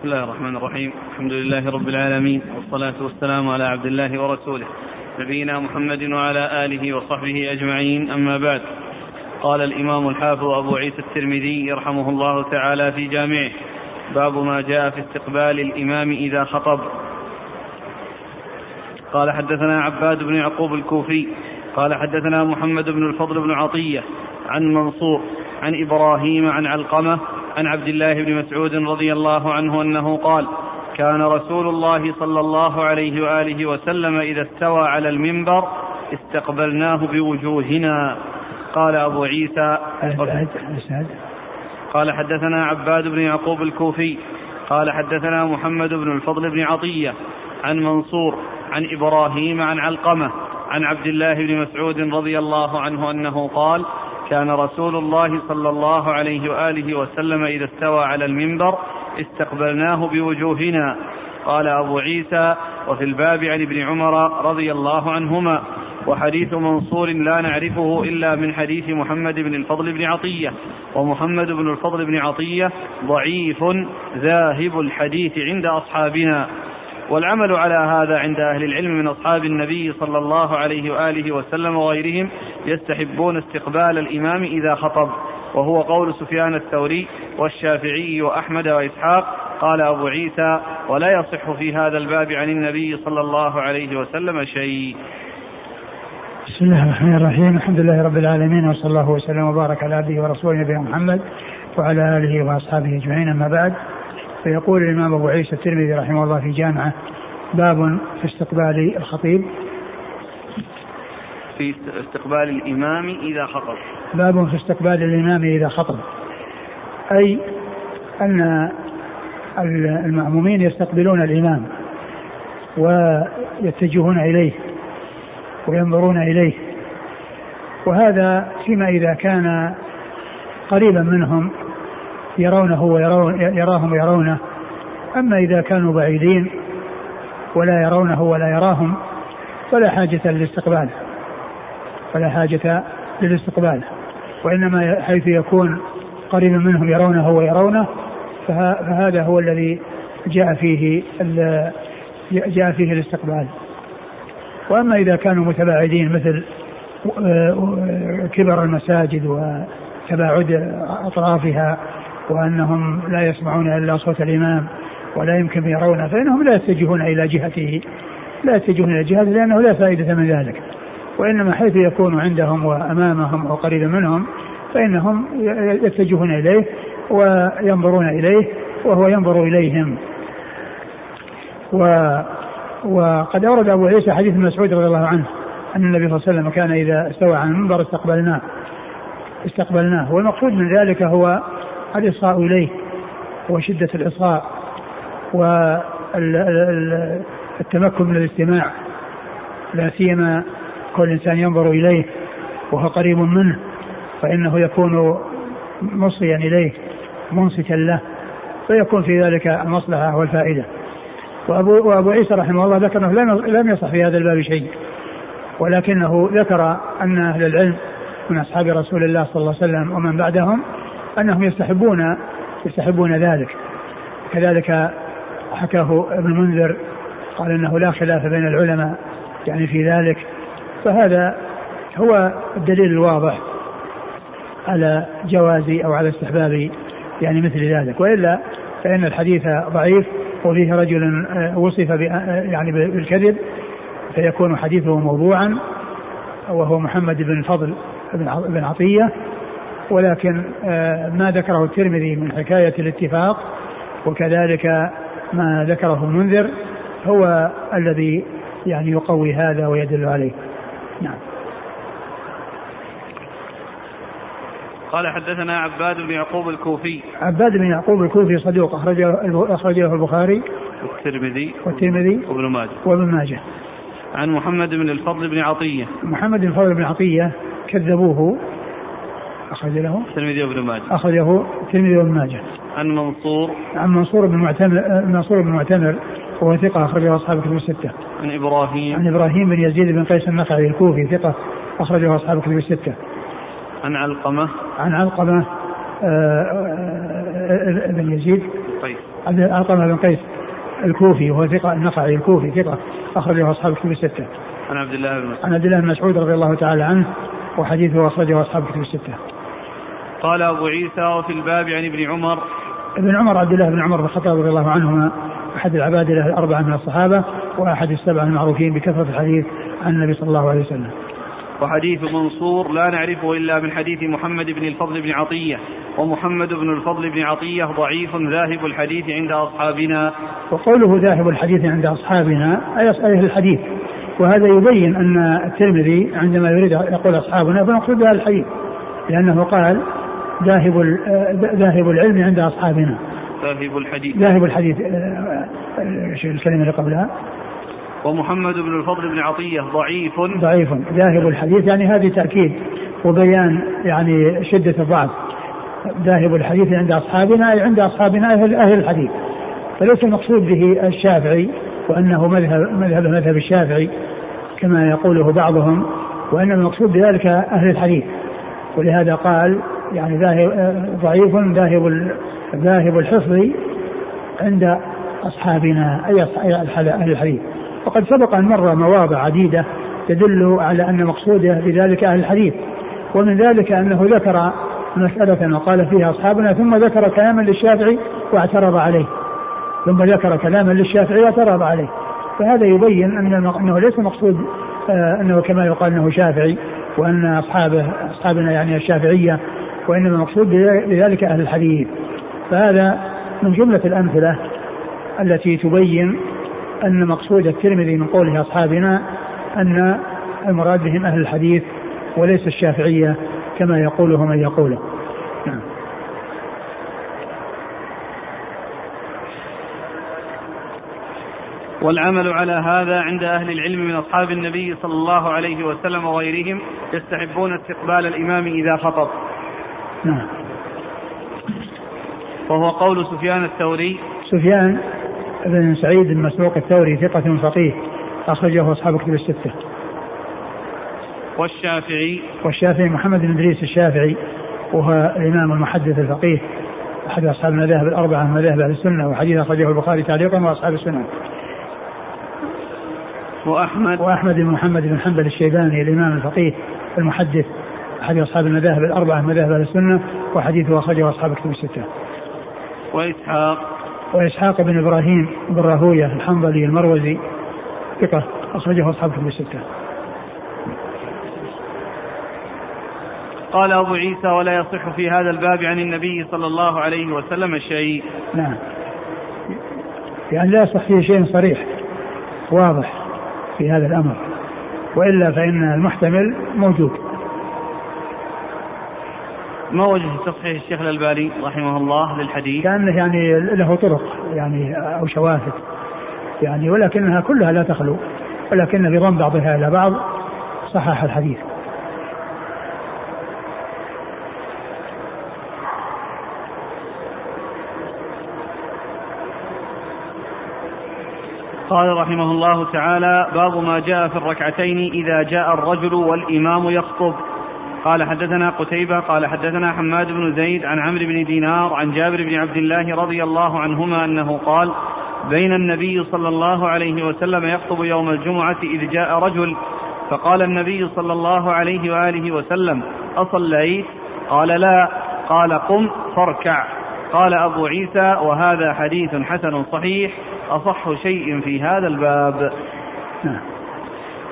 بسم الله الرحمن الرحيم. الحمد لله رب العالمين والصلاة والسلام على عبد الله ورسوله نبينا محمد وعلى آله وصحبه أجمعين. أما بعد قال الإمام الحافظ أبو عيسى الترمذي يرحمه الله تعالى في جامعه باب ما جاء في استقبال الإمام إذا خطب. قال حدثنا عباد بن يعقوب الكوفي قال حدثنا محمد بن الفضل بن عطية عن منصور عن إبراهيم عن علقمة عن عبد الله بن مسعود رضي الله عنه أنه قال كان رسول الله صلى الله عليه وآله وسلم إذا استوى على المنبر استقبلناه بوجوهنا. قال أبو عيسى قال حدثنا عباد بن يعقوب الكوفي قال حدثنا محمد بن الفضل بن عطية عن منصور عن إبراهيم عن علقمة عن عبد الله بن مسعود رضي الله عنه أنه قال كان رسول الله صلى الله عليه وآله وسلم إذا استوى على المنبر استقبلناه بوجوهنا. قال أبو عيسى وفي الباب عن ابن عمر رضي الله عنهما وحديث منصور لا نعرفه إلا من حديث محمد بن الفضل بن عطية. ومحمد بن الفضل بن عطية ضعيف ذاهب الحديث عند أصحابنا. والعمل على هذا عند أهل العلم من أصحاب النبي صلى الله عليه وآله وسلم وغيرهم يستحبون استقبال الإمام إذا خطب. وهو قول سفيان الثوري والشافعي وأحمد وإسحاق قال أبو عيسى ولا يصح في هذا الباب عن النبي صلى الله عليه وسلم شيء. بسم الله الرحمن الرحيم. الحمد لله رب العالمين وصلى الله وسلم وبارك على عبده ورسوله نبينا محمد وعلى آله وأصحابه أجمعين. أما بعد فيقول الإمام أبو عيسى الترمذي رحمه الله في جامعة باب في استقبال الخطيب. في استقبال الإمام إذا خطب. باب في استقبال الإمام إذا خطب. أي أن المأمومين يستقبلون الإمام ويتجهون إليه وينظرون إليه. وهذا فيما إذا كان قريبا منهم يرونه ويرون يراهم ويرونه. أما إذا كانوا بعيدين ولا يرونه ولا يراهم فلا حاجة للاستقبال. فلا حاجة للاستقبال. وإنما حيث يكون قريبا منهم يرونه ويرونه فهذا هو الذي جاء فيه جاء فيه الاستقبال. وأما إذا كانوا متباعدين مثل آه، كبر المساجد وتباعد أطرافها وأنهم لا يسمعون إلا صوت الإمام ولا يمكن يرونه فإنهم لا يتجهون إلى جهته لا يتجهون إلى جهته لأنه لا فائدة من ذلك. وإنما حيث يكون عندهم وأمامهم أو قريبا منهم فإنهم يتجهون إليه وينظرون إليه وهو ينظر إليهم. و وقد أورد أبو عيسى حديث مسعود رضي الله عنه أن النبي صلى الله عليه وسلم كان إذا استوى على المنبر استقبلناه استقبلناه. والمقصود من ذلك هو الاصغاء إليه وشده الإصغاء والتمكن من الاستماع لا سيما كل انسان ينظر إليه وهو قريب منه فإنه يكون مصغيا إليه منصتا له فيكون في ذلك المصلحة والفائدة. وابو وأبو عيسى رحمه الله ذكر أنه لم يصح في هذا الباب شيء ولكنه ذكر أن أهل العلم من أصحاب رسول الله صلى الله عليه وسلم ومن بعدهم أنهم يستحبون يستحبون ذلك. كذلك حكاه ابن منذر قال إنه لا خلاف بين العلماء يعني في ذلك. فهذا هو الدليل الواضح على جواز أو على استحباب يعني مثل ذلك. وإلا فإن الحديث ضعيف وفيه رجل آه، وصف آه، يعني بالكذب فيكون حديثه موضوعا وهو محمد بن الفضل بن عطية. ولكن آه، ما ذكره الترمذي من حكاية الاتفاق وكذلك ما ذكره المنذر هو الذي يعني يقوي هذا ويدل عليه. نعم. قال حدثنا عباد بن يعقوب الكوفي. عباد بن يعقوب الكوفي صدوق أخرجه أخرجه البخاري والترمذي والترمذي وابن ماجه. وابن ماجه. عن محمد بن الفضل بن عطية. محمد بن الفضل بن عطية كذبوه أخرج له الترمذي وابن ماجه أخرجه الترمذي وابن ماجه عن منصور عن منصور بن معتمر منصور بن معتمر وهو ثقة أخرجه أصحاب الكتب الستة. عن إبراهيم عن إبراهيم بن يزيد بن قيس النخعي الكوفي ثقة أخرجه أصحاب الكتب الستة. عن علقمة عن علقمة آه، آه، آه، بن يزيد قيس علقمة بن قيس الكوفي وهو ثقة النخعي الكوفي ثقة أخرجه أصحاب الكتب الستة. عن عبد الله بن مسعود. عن عبد الله بن مسعود رضي الله تعالى عنه وحديثه أخرجه أصحاب الكتب الستة. قال أبو عيسى وفي الباب عن ابن عمر. ابن عمر عبد الله بن عمر بن الخطاب رضي الله عنهما أحد العبادلة الأربعة من الصحابة وأحد السبعة المعروفين بكثرة الحديث عن النبي صلى الله عليه وسلم. وحديث منصور لا نعرفه إلا من حديث محمد بن الفضل بن عطية ومحمد بن الفضل بن عطية ضعيف ذاهب الحديث عند أصحابنا. وقوله ذاهب الحديث عند أصحابنا أي أهل الحديث. وهذا يبين أن الترمذي عندما يريد يقول أصحابنا فنقصد بهذا الحديث لأنه قال ذاهب ذاهب العلم عند أصحابنا. ذاهب الحديث. ذاهب الحديث آه، آه، الكلمة اللي قبلها. ومحمد بن الفضل بن عطية ضعيف. ضعيف. ذاهب الحديث يعني هذه تأكيد وبيان يعني شدة الضعف. ذاهب الحديث عند أصحابنا أي عند أصحابنا أهل, أهل الحديث. فليس المقصود به الشافعي وأنه مذهب مذهب مذهب الشافعي كما يقوله بعضهم وإنما المقصود بذلك أهل الحديث. ولهذا قال يعني ذاهب ضعيف ذاهب ذاهب الحفظ عند أصحابنا أي أهل الحديث. وقد سبق أن مر مواضع عديدة تدل على أن مقصوده بذلك أهل الحديث. ومن ذلك أنه ذكر مسألة وقال فيها أصحابنا ثم ذكر كلاما للشافعي واعترض عليه. ثم ذكر كلاما للشافعي واعترض عليه. فهذا يبين أن أنه ليس مقصود آه، أنه كما يقال أنه شافعي وأن أصحابه أصحابنا يعني الشافعية وإنما المقصود بذلك أهل الحديث. فهذا من جملة الأمثلة التي تبين أن مقصود الترمذي من قوله أصحابنا أن المراد بهم أهل الحديث وليس الشافعية كما يقوله من يقوله. نعم. والعمل على هذا عند أهل العلم من أصحاب النبي صلى الله عليه وسلم وغيرهم يستحبون استقبال الإمام إذا خطب. نعم. وهو قول سفيان الثوري. سفيان بن سعيد المسروق الثوري ثقة فقيه أخرجه أصحاب كتب الستة. والشافعي. والشافعي محمد بن إدريس الشافعي وهو الإمام المحدث الفقيه أحد أصحاب المذاهب الأربعة من مذاهب أهل السنة وحديث أخرجه البخاري تعليقا وأصحاب السنة. وأحمد. وأحمد بن محمد بن حنبل الشيباني الإمام الفقيه المحدث أحد أصحاب المذاهب الأربعة مذاهب أهل السنة؟ وحديثه أخرجه أصحاب كتب الستة. وإسحاق. وإسحاق بن إبراهيم بن راهوية الحنظلي المروزي ثقة أخرجه أصحاب كتب الستة. قال أبو عيسى ولا يصح في هذا الباب عن النبي صلى الله عليه وسلم شيء. نعم. يعني لا يصح فيه شيء صريح واضح في هذا الأمر. وإلا فإن المحتمل موجود. ما وجه تصحيح الشيخ الألباني رحمه الله للحديث؟ كأنه يعني له طرق يعني أو شواهد. يعني ولكنها كلها لا تخلو ولكن بضم بعضها إلى بعض صحح الحديث. قال رحمه الله تعالى باب ما جاء في الركعتين إذا جاء الرجل والإمام يخطب. قال حدثنا قتيبة قال حدثنا حماد بن زيد عن عمرو بن دينار عن جابر بن عبد الله رضي الله عنهما أنه قال بين النبي صلى الله عليه وسلم يخطب يوم الجمعة إذ جاء رجل فقال النبي صلى الله عليه وآله وسلم أصليت؟ قال لا. قال قم فاركع. قال أبو عيسى وهذا حديث حسن صحيح أصح شيء في هذا الباب. نعم.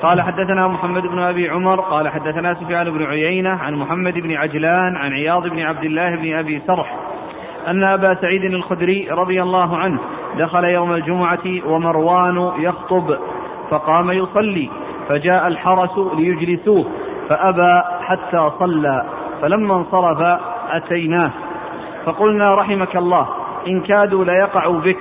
قال حدثنا محمد بن أبي عمر قال حدثنا سفيان بن عيينة عن محمد بن عجلان عن عياض بن عبد الله بن أبي سرح أن أبا سعيد الخدري رضي الله عنه دخل يوم الجمعة ومروان يخطب فقام يصلي فجاء الحرس ليجلسوه فأبى حتى صلى فلما انصرف أتيناه. فقلنا رحمك الله إن كادوا ليقعوا بك.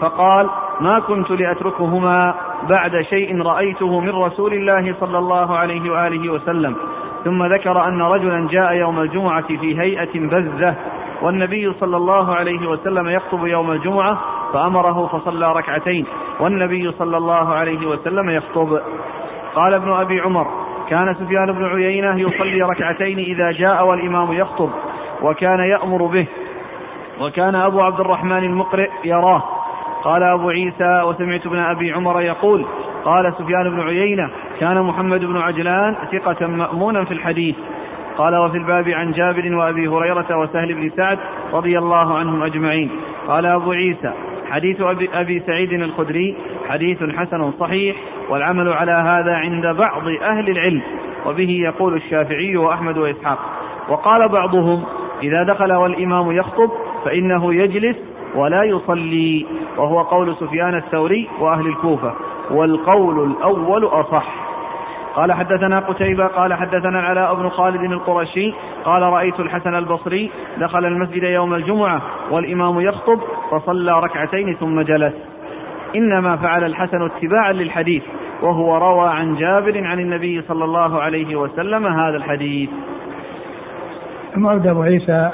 فقال ما كنت لأتركهما؟ بعد شيء رأيته من رسول الله صلى الله عليه وآله وسلم. ثم ذكر أن رجلا جاء يوم الجمعة في هيئة بذة والنبي صلى الله عليه وسلم يخطب يوم الجمعة فأمره فصلى ركعتين والنبي صلى الله عليه وسلم يخطب. قال ابن أبي عمر كان سفيان بن عيينة يصلي ركعتين إذا جاء والإمام يخطب وكان يأمر به وكان أبو عبد الرحمن المقرئ يراه. قال أبو عيسى وسمعت ابن أبي عمر يقول قال سفيان بن عيينة كان محمد بن عجلان ثقة مأمونا في الحديث. قال وفي الباب عن جابر وأبي هريرة وسهل بن سعد رضي الله عنهم أجمعين. قال أبو عيسى حديث أبي, أبي سعيد الخدري حديث حسن صحيح والعمل على هذا عند بعض أهل العلم وبه يقول الشافعي وأحمد وإسحاق. وقال بعضهم إذا دخل والإمام يخطب فإنه يجلس ولا يصلي وهو قول سفيان الثوري وأهل الكوفة والقول الأول أصح. قال حدثنا قتيبة قال حدثنا العلاء بن خالد القرشي قال رأيت الحسن البصري دخل المسجد يوم الجمعة والإمام يخطب فصلى ركعتين ثم جلس. إنما فعل الحسن اتباعا للحديث وهو روى عن جابر عن النبي صلى الله عليه وسلم هذا الحديث. أبو عيسى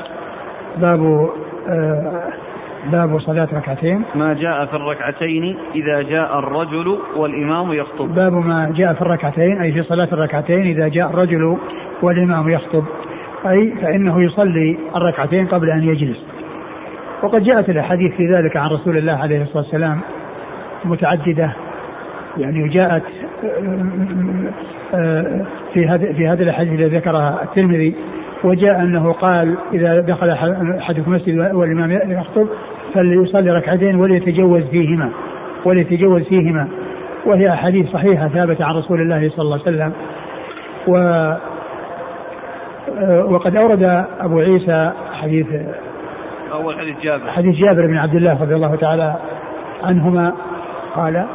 باب آه باب صلاة ركعتين. ما جاء في الركعتين إذا جاء الرجل والإمام يخطب. باب ما جاء في الركعتين أي في صلاة الركعتين إذا جاء الرجل والإمام يخطب. أي فإنه يصلي الركعتين قبل أن يجلس. وقد جاءت الأحاديث في ذلك عن رسول الله عليه الصلاة والسلام متعددة. يعني جاءت في هذه في هذه الأحاديث التي ذكرها الترمذي وجاء أنه قال إذا دخل أحدكم المسجد والإمام يخطب فليصلي ركعتين وليتجوز فيهما وليتجوز فيهما. وهي أحاديث صحيحة ثابتة عن رسول الله صلى الله عليه وسلم. و وقد أورد أبو عيسى حديث أول حديث جابر. حديث جابر بن عبد الله رضي الله تعالى عنهما قال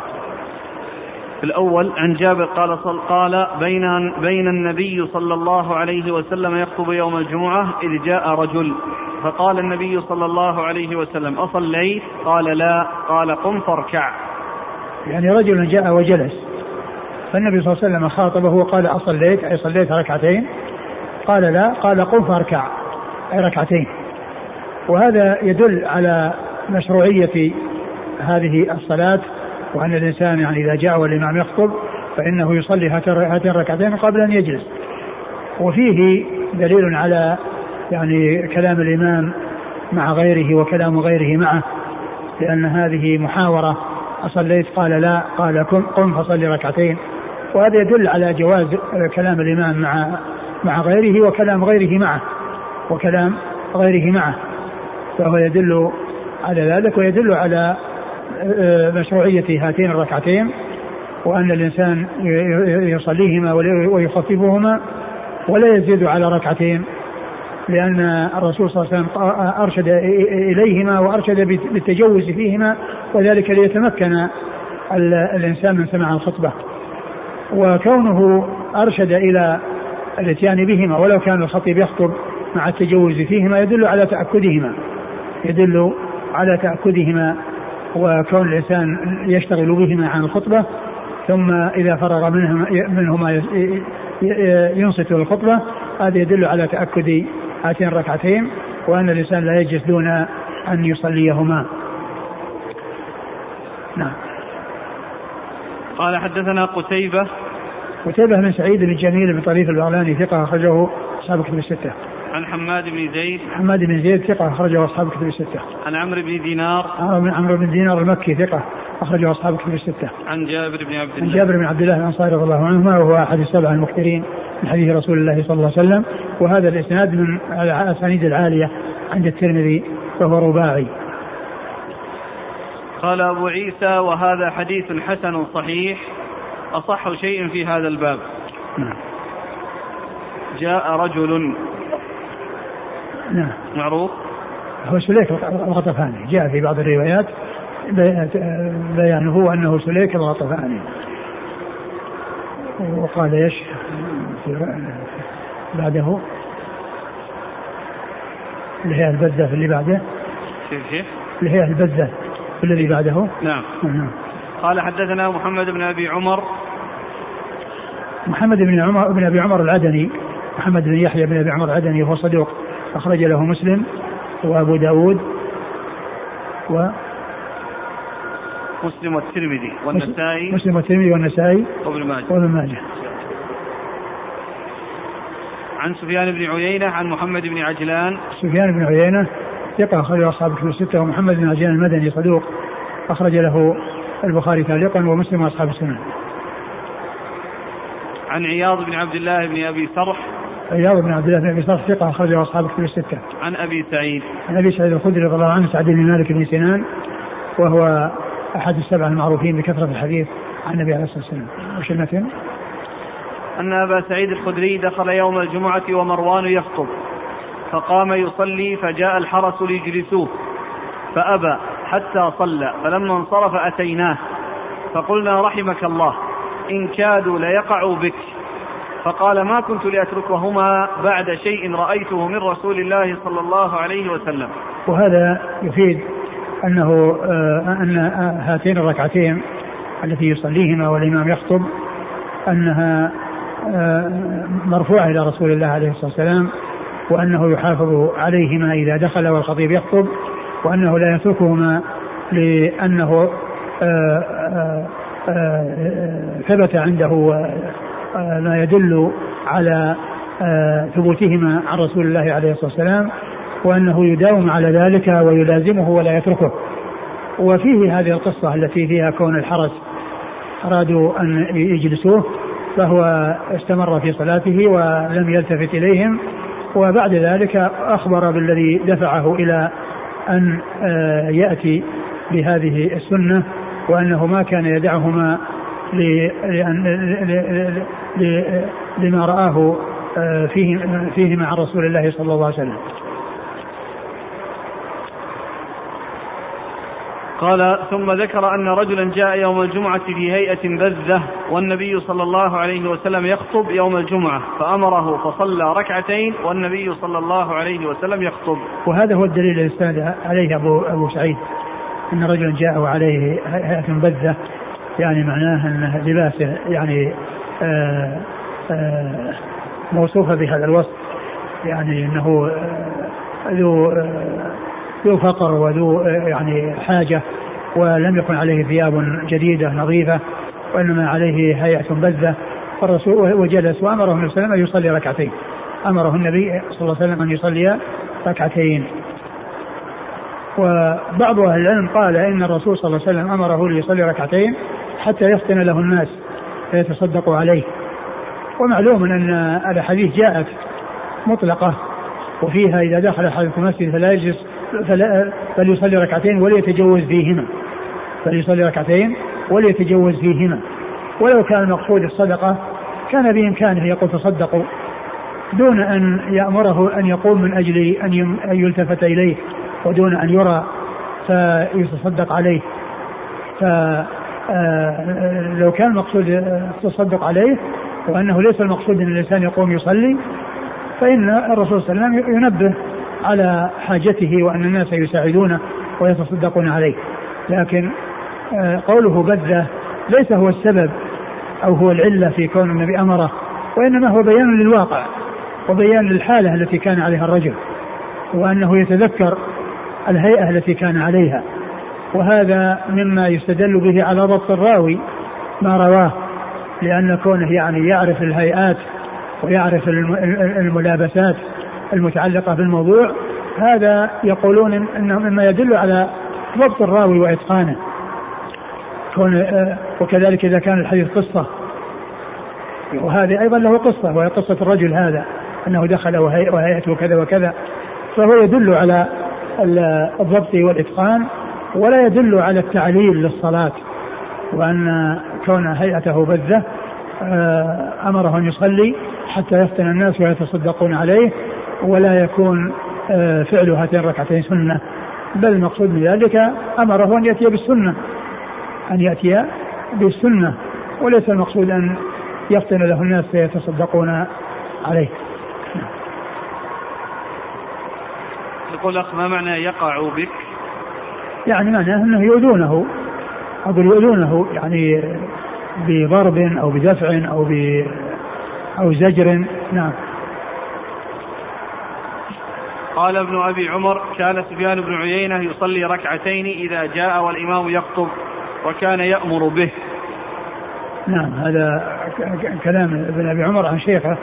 الأول عن جابر قال صل قال بين بين النبي صلى الله عليه وسلم يخطب يوم الجمعة إذ جاء رجل فقال النبي صلى الله عليه وسلم أصليت؟ قال لا. قال قم فاركع. يعني رجل جاء وجلس فالنبي صلى الله عليه وسلم خاطبه وقال أصليت؟ أي صليت ركعتين؟ قال لا. قال قم فاركع. أي ركعتين. وهذا يدل على مشروعية هذه الصلاة وأن الإنسان يعني إذا جاء والإمام يخطب فإنه يصلي هاتين الركعتين قبل أن يجلس. وفيه دليل على يعني كلام الإمام مع غيره وكلام غيره معه لأن هذه محاورة أصليت؟ قال لا. قال قم فصلي ركعتين. وهذا يدل على جواز كلام الإمام مع مع غيره وكلام غيره معه وكلام غيره معه. فهو يدل على ذلك ويدل على مشروعية هاتين الركعتين وأن الإنسان يصليهما ويخففهما ولا يزيد على ركعتين لأن الرسول صلى الله عليه وسلم أرشد إليهما وأرشد بالتجوز فيهما وذلك ليتمكن الإنسان من سماع الخطبة. وكونه أرشد إلى الإتيان بهما ولو كان الخطيب يخطب مع التجوز فيهما يدل على تأكدهما يدل على تأكدهما وكون الإنسان يشتغل بهما عن الخطبة ثم إذا فرغ منهما, منهما ينصت للخطبة هذا يدل على تأكد هاتين الركعتين وأن الإنسان لا يجلس دون أن يصليهما. نعم. قال حدثنا قتيبة. قتيبة بن سعيد بن جميل بن طريف البغلاني ثقة أخرجه أصحاب كتب الستة. عن حماد بن زيد حماد بن زيد ثقة أخرجه أصحاب كتب الستة. عن عمرو بن دينار عمرو بن دينار المكي ثقة أخرجه أصحاب كتب الستة. عن جابر بن عبد الله عن جابر بن عبد الله الأنصاري رضي الله عنهما وهو أحد السبع المكثرين من حديث رسول الله صلى الله عليه وسلم وهذا الإسناد من الأسانيد العالية عند الترمذي وهو رباعي. قال أبو عيسى وهذا حديث حسن صحيح أصح شيء في هذا الباب. نعم. جاء رجل نعم. معروف؟ هو سليك الغطفاني. جاء في بعض الروايات بيانه أنه سليك الغطفاني. وقال إيش؟ بعده. اللي هي البزة في اللي بعده؟ اللي هي البزة في الذي بعده. نعم. نعم. قال حدثنا محمد بن أبي عمر. محمد بن عمر بن أبي عمر العدني. محمد بن يحيى بن أبي عمر العدني وهو صدوق. أخرج له مسلم وأبو داود و مسلم والترمذي والنسائي مسلم والترمذي والنسائي وابن ماجه. وابن ماجه. عن سفيان بن عيينة عن محمد بن عجلان. سفيان بن عيينة ثقة أخرج أصحاب الكتب الستة ومحمد بن عجلان المدني صدوق أخرج له البخاري تعليقا ومسلم وأصحاب السنن. عن عياض بن عبد الله بن أبي سرح عياض بن عبد الله بن أبي صالح ثقة أخرجه أصحاب الكتب الستة. عن أبي سعيد. عن أبي سعيد الخدري رضي الله عنه سعد بن مالك بن سنان وهو أحد السبعة المعروفين بكثرة الحديث عن النبي عليه الصلاة والسلام. وش المتن؟ أن أبا سعيد الخدري دخل يوم الجمعة ومروان يخطب فقام يصلي فجاء الحرس ليجلسوه فأبى حتى صلى فلما انصرف أتيناه فقلنا رحمك الله إن كادوا ليقعوا بك فقال ما كنت لأتركهما بعد شيء رأيته من رسول الله صلى الله عليه وسلم. وهذا يفيد أنه آه، أن هاتين الركعتين التي يصليهما والإمام يخطب أنها آه، مرفوعة إلى رسول الله عليه الصلاة والسلام وأنه يحافظ عليهما إذا دخل والخطيب يخطب وأنه لا يتركهما لأنه آه، ثبت عنده آه، ما يدل على آه، ثبوتهما عن رسول الله عليه الصلاة والسلام وأنه يداوم على ذلك ويلازمه ولا يتركه. وفيه هذه القصة التي فيها كون الحرس أرادوا أن يجلسوه فهو استمر في صلاته ولم يلتفت إليهم وبعد ذلك أخبر بالذي دفعه إلى أن آه، يأتي بهذه السنة وأنه ما كان يدعهما لما رآه آه، فيه فيه مع رسول الله صلى الله عليه وسلم. قال ثم ذكر أن رجلا جاء يوم الجمعة في هيئة بذة والنبي صلى الله عليه وسلم يخطب يوم الجمعة فأمره فصلى ركعتين والنبي صلى الله عليه وسلم يخطب وهذا هو الدليل الذي استند عليه أبو, أبو سعيد أن رجلا جاء عليه هيئة بذة يعني معناه أن لباسه يعني آآ آآ موصوفة بهذا الوصف يعني أنه ذو ذو فقر وذو يعني حاجة ولم يكن عليه ثياب جديدة نظيفة وإنما عليه هيئة بذة. فالرسول وجلس وأمره النبي صلى الله عليه وسلم أن يصلي ركعتين. أمره النبي صلى الله عليه وسلم أن يصلي ركعتين. وبعض أهل العلم قال إن الرسول صلى الله عليه وسلم أمره ليصلي ركعتين حتى يفتن له الناس فيتصدقوا عليه. ومعلوم أن الأحاديث جاءت مطلقة وفيها إذا دخل أحدكم المسجد فلا يجلس فلا فليصلي ركعتين وليتجوز فيهما. فليصلي ركعتين وليتجوز فيهما. ولو كان المقصود الصدقة كان بإمكانه يقول تصدقوا دون أن يأمره أن يقوم من أجل أن يلتفت إليه ودون أن يرى فيتصدق عليه. ف لو كان المقصود التصدق عليه وأنه ليس المقصود أن الإنسان يقوم يصلي فإن الرسول صلى الله عليه وسلم ينبه على حاجته وأن الناس يساعدونه ويتصدقون عليه. لكن آه، قوله بذة ليس هو السبب أو هو العلة في كون النبي أمره وإنما هو بيان للواقع وبيان للحالة التي كان عليها الرجل وأنه يتذكر الهيئة التي كان عليها. وهذا مما يستدل به على ضبط الراوي ما رواه لأن كونه يعني يعرف الهيئات ويعرف الملابسات المتعلقة بالموضوع هذا يقولون إنه مما يدل على ضبط الراوي وإتقانه. كون وكذلك إذا كان الحديث قصة. وهذه أيضا له قصة وهي قصة الرجل هذا أنه دخل وهيئته كذا وكذا. فهو يدل على الضبط والإتقان ولا يدل على التعليل للصلاة وأن كون هيئته بذة آه، أمره أن يصلي حتى يفتن الناس ويتصدقون عليه ولا يكون آه، فعل هاتين الركعتين سنة. بل المقصود من ذلك أمره أن يأتي بالسنة أن يأتي بالسنة. وليس المقصود أن يفتن له الناس فيتصدقون عليه. يقول أخ ما معنى يقع بك؟ يعني معناه أنه يؤذونه. أقول يؤذونه يعني بضرب أو بدفع أو ب أو زجر. نعم. قال ابن أبي عمر كان سفيان بن عيينة يصلي ركعتين إذا جاء والإمام يخطب وكان يأمر به. نعم هذا كلام ابن أبي عمر عن شيخه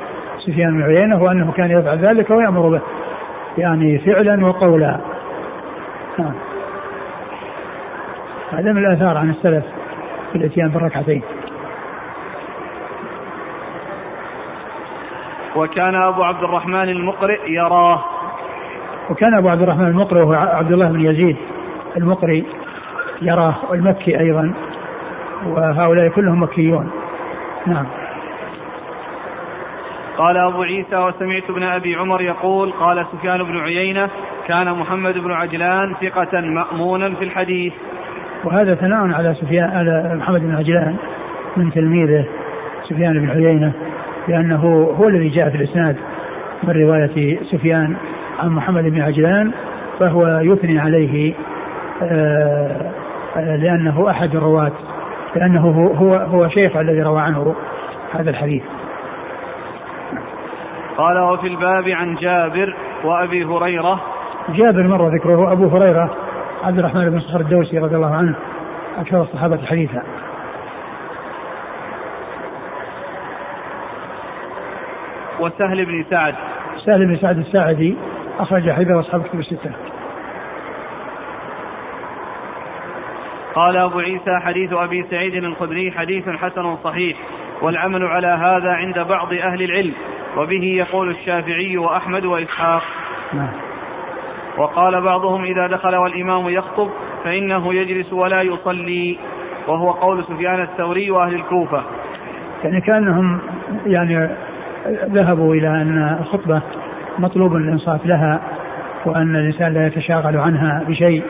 سفيان بن عيينة وأنه كان يفعل ذلك ويأمر به. يعني فعلا وقولا. نعم. هذا من الآثار عن السلف في الإتيان بالركعتين. وكان أبو عبد الرحمن المقرئ يراه. وكان أبو عبد الرحمن المقرئ وهو عبد الله بن يزيد المقري يراه المكي أيضا وهؤلاء كلهم مكيون. نعم. قال أبو عيسى وسمعت ابن أبي عمر يقول قال سفيان بن عيينة كان محمد بن عجلان ثقة مأمونا في الحديث. وهذا ثناء على سفيان على محمد بن عجلان من تلميذه سفيان بن عيينة لأنه هو الذي جاء في الإسناد من رواية سفيان عن محمد بن عجلان فهو يثني عليه آه، آه، لأنه أحد الرواة لأنه هو هو شيخ الذي روى عنه هذا الحديث. قال وفي الباب عن جابر وأبي هريرة. جابر مر ذكره أبو هريرة عبد الرحمن بن صخر الدوسي رضي الله عنه أكثر الصحابة حديثا. وسهل بن سعد. سهل بن سعد الساعدي أخرج حديث أصحاب كتب الستة. قال أبو عيسى حديث أبي سعيد الخدري حديث حسن صحيح والعمل على هذا عند بعض أهل العلم وبه يقول الشافعي وأحمد وإسحاق. نعم. وقال بعضهم إذا دخل والإمام يخطب فإنه يجلس ولا يصلي وهو قول سفيان الثوري وأهل الكوفة. يعني كأنهم يعني ذهبوا إلى أن الخطبة مطلوب الإنصات لها وأن الإنسان لا يتشاغل عنها بشيء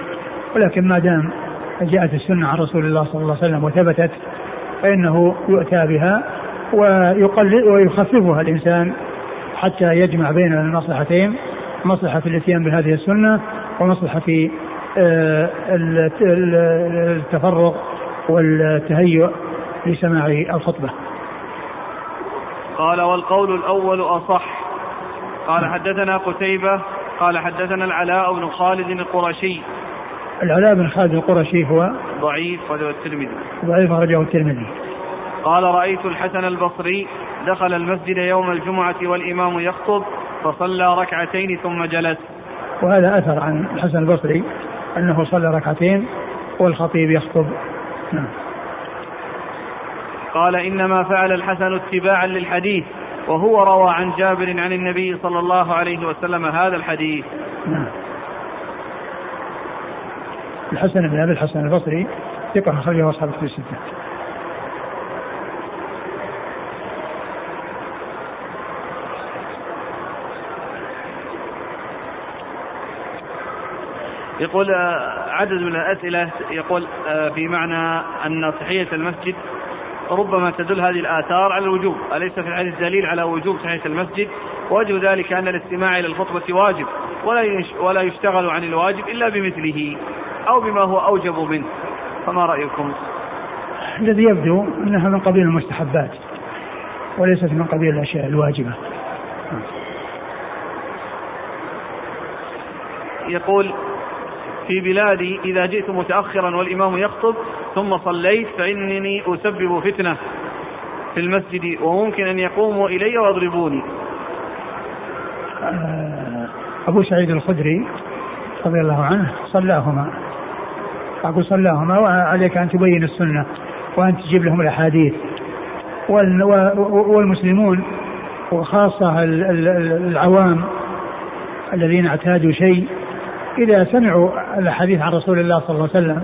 ولكن ما دام جاءت السنة عن رسول الله صلى الله عليه وسلم وثبتت فإنه يؤتى بها ويقلل ويخففها الإنسان حتى يجمع بين المصلحتين. مصلحة الإتيان بهذه السنة ومصلحة في آه، التفرغ والتهيؤ لسماع الخطبة. قال والقول الأول أصح. قال حدثنا قتيبة قال حدثنا العلاء بن خالد القرشي. العلاء بن خالد القرشي هو ضعيف رجل الترمذي. ضعيف رجل الترمذي. قال رأيت الحسن البصري دخل المسجد يوم الجمعة والإمام يخطب فصلى ركعتين ثم جلس. وهذا أثر عن الحسن البصري أنه صلى ركعتين والخطيب يخطب. نعم. قال إنما فعل الحسن اتباعا للحديث وهو روى عن جابر عن النبي صلى الله عليه وسلم هذا الحديث. نعم. الحسن بن أبي الحسن البصري ثقة أخرجه أصحاب الكتب الستة. يقول آه، عدد من الأسئلة يقول آه، في معنى أن تحية المسجد ربما تدل هذه الآثار على الوجوب أليس في الحديث دليل على وجوب تحية المسجد؟ وجه ذلك أن الاستماع إلى الخطبة واجب ولا ولا يشتغل عن الواجب إلا بمثله أو بما هو أوجب منه. فما رأيكم؟ الذي يبدو أنها من قبيل المستحبات وليست من قبيل الأشياء الواجبة. يقول في بلادي إذا جئت متأخرا والإمام يخطب ثم صليت فإنني أسبب فتنة في المسجد وممكن أن يقوموا إلي ويضربوني. آه، أبو سعيد الخدري رضي الله عنه صلاهما. أقول صلاهما وعليك أن تبين السنة وأن تجيب لهم الأحاديث. والمسلمون وخاصة العوام الذين اعتادوا شيء إذا سمعوا الحديث عن رسول الله صلى الله عليه وسلم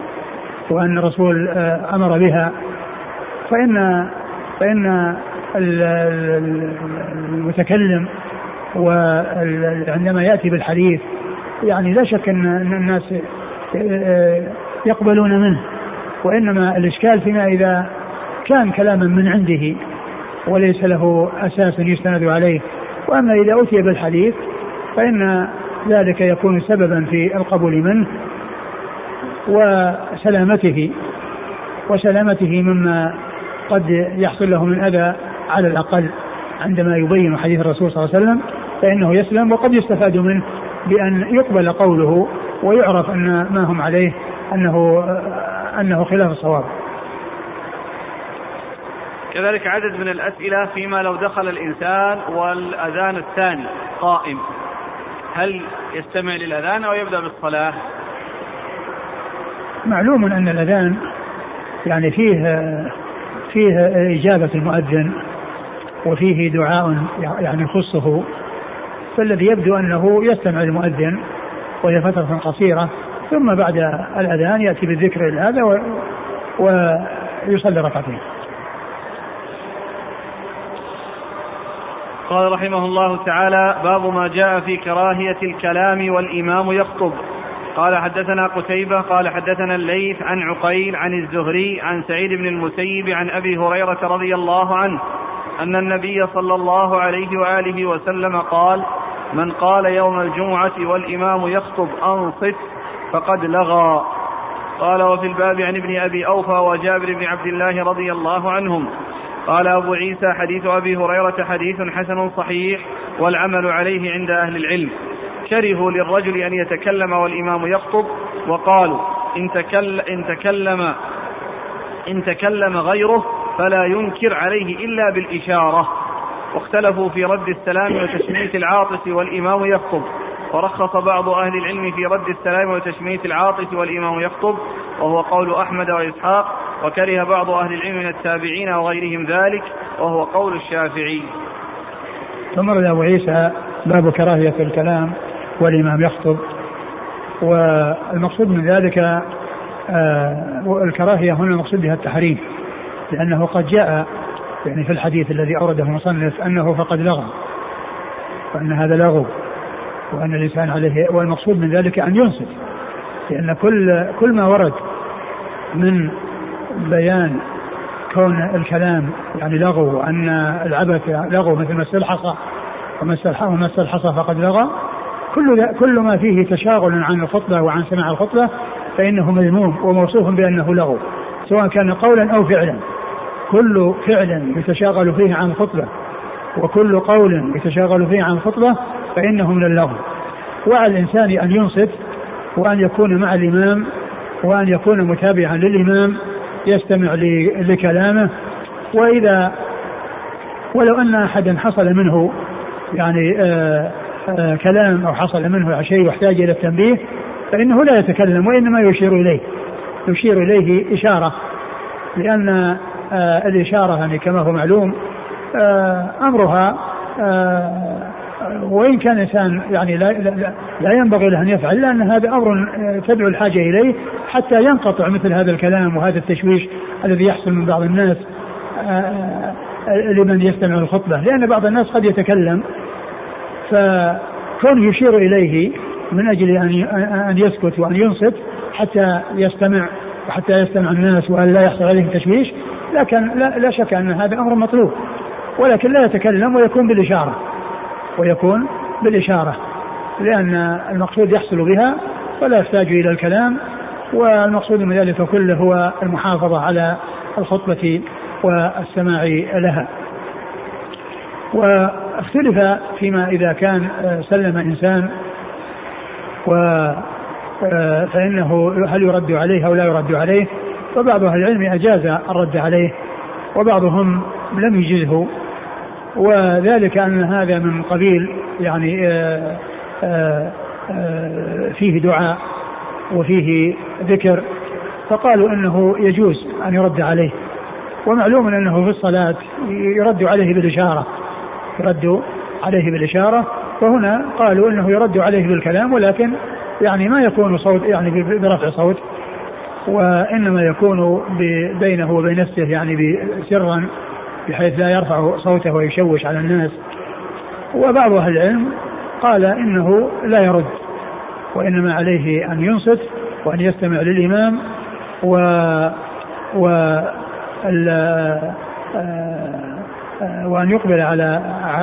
وأن الرسول آه، أمر بها فإن فإن المتكلم وعندما يأتي بالحديث يعني لا شك أن الناس آه، يقبلون منه وإنما الإشكال فيما إذا كان كلاما من عنده وليس له أساس يستند عليه وأما إذا أتي بالحديث فإن ذلك يكون سببا في القبول منه وسلامته وسلامته مما قد يحصل له من أذى على الأقل عندما يبين حديث الرسول صلى الله عليه وسلم فإنه يسلم وقد يستفاد منه بأن يقبل قوله ويعرف أن ما هم عليه أنه أنه خلاف الصواب. كذلك عدد من الأسئلة فيما لو دخل الإنسان والأذان الثاني قائم. هل يستمع للأذان أو يبدأ بالصلاة؟ معلوم أن الأذان يعني فيه فيه إجابة المؤذن وفيه دعاء يعني يخصه فالذي يبدو أنه يستمع المؤذن وهي فترة قصيرة ثم بعد الأذان يأتي بالذكر هذا ويصلي ركعتين. قال رحمه الله تعالى باب ما جاء في كراهية الكلام والإمام يخطب. قال حدثنا قتيبة قال حدثنا الليث عن عقيل عن الزهري عن سعيد بن المسيب عن أبي هريرة رضي الله عنه أن النبي صلى الله عليه وآله وسلم قال من قال يوم الجمعة والإمام يخطب أنصت فقد لغى قال وفي الباب عن ابن أبي أوفى وجابر بن عبد الله رضي الله عنهم قال أبو عيسى حديث أبي هريرة حديث حسن صحيح والعمل عليه عند أهل العلم. كرهوا للرجل أن يتكلم والإمام يخطب وقالوا إن, تكل إن تكلم إن تكلم غيره فلا ينكر عليه إلا بالإشارة. واختلفوا في رد السلام وتشميت العاطس والإمام يخطب. ورخص بعض أهل العلم في رد السلام وتشميت العاطس والإمام يخطب. وهو قول أحمد وإسحاق وكره بعض أهل العلم من التابعين وغيرهم ذلك وهو قول الشافعي. ثم أبو عيسى باب كراهية الكلام والإمام يخطب. والمقصود من ذلك آه الكراهية هنا المقصود بها التحريم لأنه قد جاء يعني في الحديث الذي أورده المصنف أنه فقد لغى وأن هذا لغو وأن الإنسان عليه والمقصود من ذلك أن ينصت لأن كل كل ما ورد من بيان كون الكلام يعني لغو وأن العبث لغو مثل مس الحصى ومس الحصى فقد لغى كل كل ما فيه تشاغل عن الخطبة وعن سماع الخطبة فإنه مذموم وموصوف بأنه لغو سواء كان قولا أو فعلا. كل فعل يتشاغل فيه عن الخطبة وكل قول يتشاغل فيه عن الخطبة فإنه من اللغو. وعلى الإنسان أن ينصت وأن يكون مع الإمام وأن يكون متابعا للإمام يستمع لكلامه. وإذا ولو أن أحدا حصل منه يعني آآ آآ كلام أو حصل منه شيء يحتاج إلى التنبيه فإنه لا يتكلم وإنما يشير إليه. يشير إليه إشارة. لأن الإشارة يعني كما هو معلوم أمرها وإن كان الإنسان يعني لا, لا, لا ينبغي له أن يفعل لأن هذا أمر تدعو الحاجة إليه حتى ينقطع مثل هذا الكلام وهذا التشويش الذي يحصل من بعض الناس لمن يستمع الخطبة لأن بعض الناس قد يتكلم فكون يشير إليه من أجل أن أن يسكت وأن ينصت حتى يستمع وحتى يستمع الناس وأن لا يحصل عليه تشويش لكن لا, لا شك أن هذا أمر مطلوب ولكن لا يتكلم ويكون بالإشارة. ويكون بالإشارة لأن المقصود يحصل بها ولا يحتاج إلى الكلام والمقصود من ذلك كله هو المحافظة على الخطبة والسماع لها. واختلف فيما إذا كان سلم إنسان و فإنه هل يرد عليه أو لا يرد عليه وبعض أهل العلم أجاز الرد عليه وبعضهم لم يجزه. وذلك أن هذا من قبيل يعني آآ آآ فيه دعاء وفيه ذكر. فقالوا إنه يجوز أن يرد عليه. ومعلوم إنه في الصلاة يرد عليه بالإشارة يرد عليه بالإشارة. وهنا قالوا إنه يرد عليه بالكلام ولكن يعني ما يكون صوت يعني برفع صوت وإنما يكون بينه وبين نفسه يعني سرا. بحيث لا يرفع صوته ويشوش على الناس. وبعض أهل العلم قال إنه لا يرد وإنما عليه أن ينصت وأن يستمع للإمام و و وأن يقبل على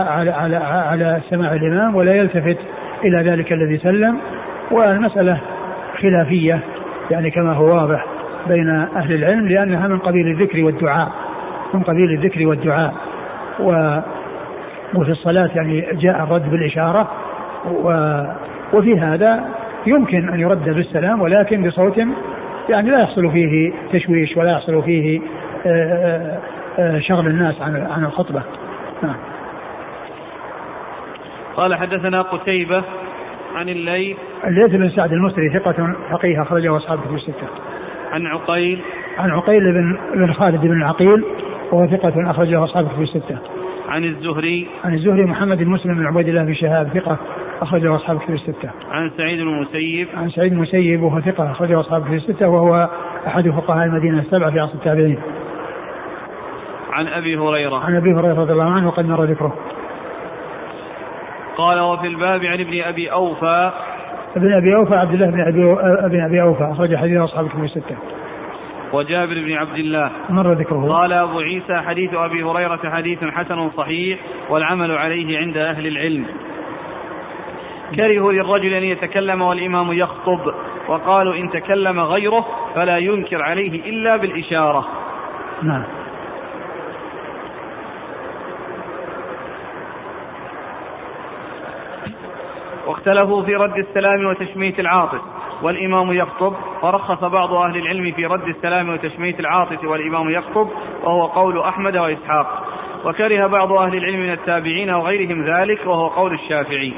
على على, على سماع الإمام ولا يلتفت إلى ذلك الذي سلم. والمسألة خلافية يعني كما هو واضح بين أهل العلم لأنها من قبيل الذكر والدعاء. من قبيل الذكر والدعاء. و وفي الصلاة يعني جاء الرد بالإشارة. و وفي هذا يمكن أن يرد بالسلام ولكن بصوت يعني لا يحصل فيه تشويش ولا يحصل فيه شغل الناس عن عن الخطبة. نعم. قال حدثنا قتيبة عن الليث. الليث بن سعد المصري ثقة فقيه أخرجه أصحابه في الستة. عن عقيل. عن عقيل بن بن خالد بن عقيل. وهو ثقة أخرجه أصحابه في الستة. عن الزهري عن الزهري محمد بن مسلم بن عبيد الله بن شهاب ثقة أخرجه أصحابه في الستة. عن سعيد بن المسيب عن سعيد بن المسيب وهو ثقة أخرجه أصحابه في الستة وهو أحد فقهاء المدينة السبعة في عصر التابعين. عن أبي هريرة عن أبي هريرة رضي الله عنه وقد مر ذكره. قال وفي الباب عن ابن أبي أوفى ابن أبي أوفى عبد الله بن أبي أوفى أخرج حديث أصحاب الكتب الستة. وجابر بن عبد الله مر ذكره. قال أبو عيسى حديث أبي هريرة حديث حسن صحيح والعمل عليه عند أهل العلم. كرهوا للرجل أن يتكلم والإمام يخطب وقالوا إن تكلم غيره فلا ينكر عليه إلا بالإشارة. نعم. واختلفوا في رد السلام وتشميت العاطف والإمام يخطب. فرخص بعض أهل العلم في رد السلام وتشميت العاطف والإمام يخطب وهو قول أحمد وإسحاق. وكره بعض أهل العلم من التابعين وغيرهم ذلك وهو قول الشافعي.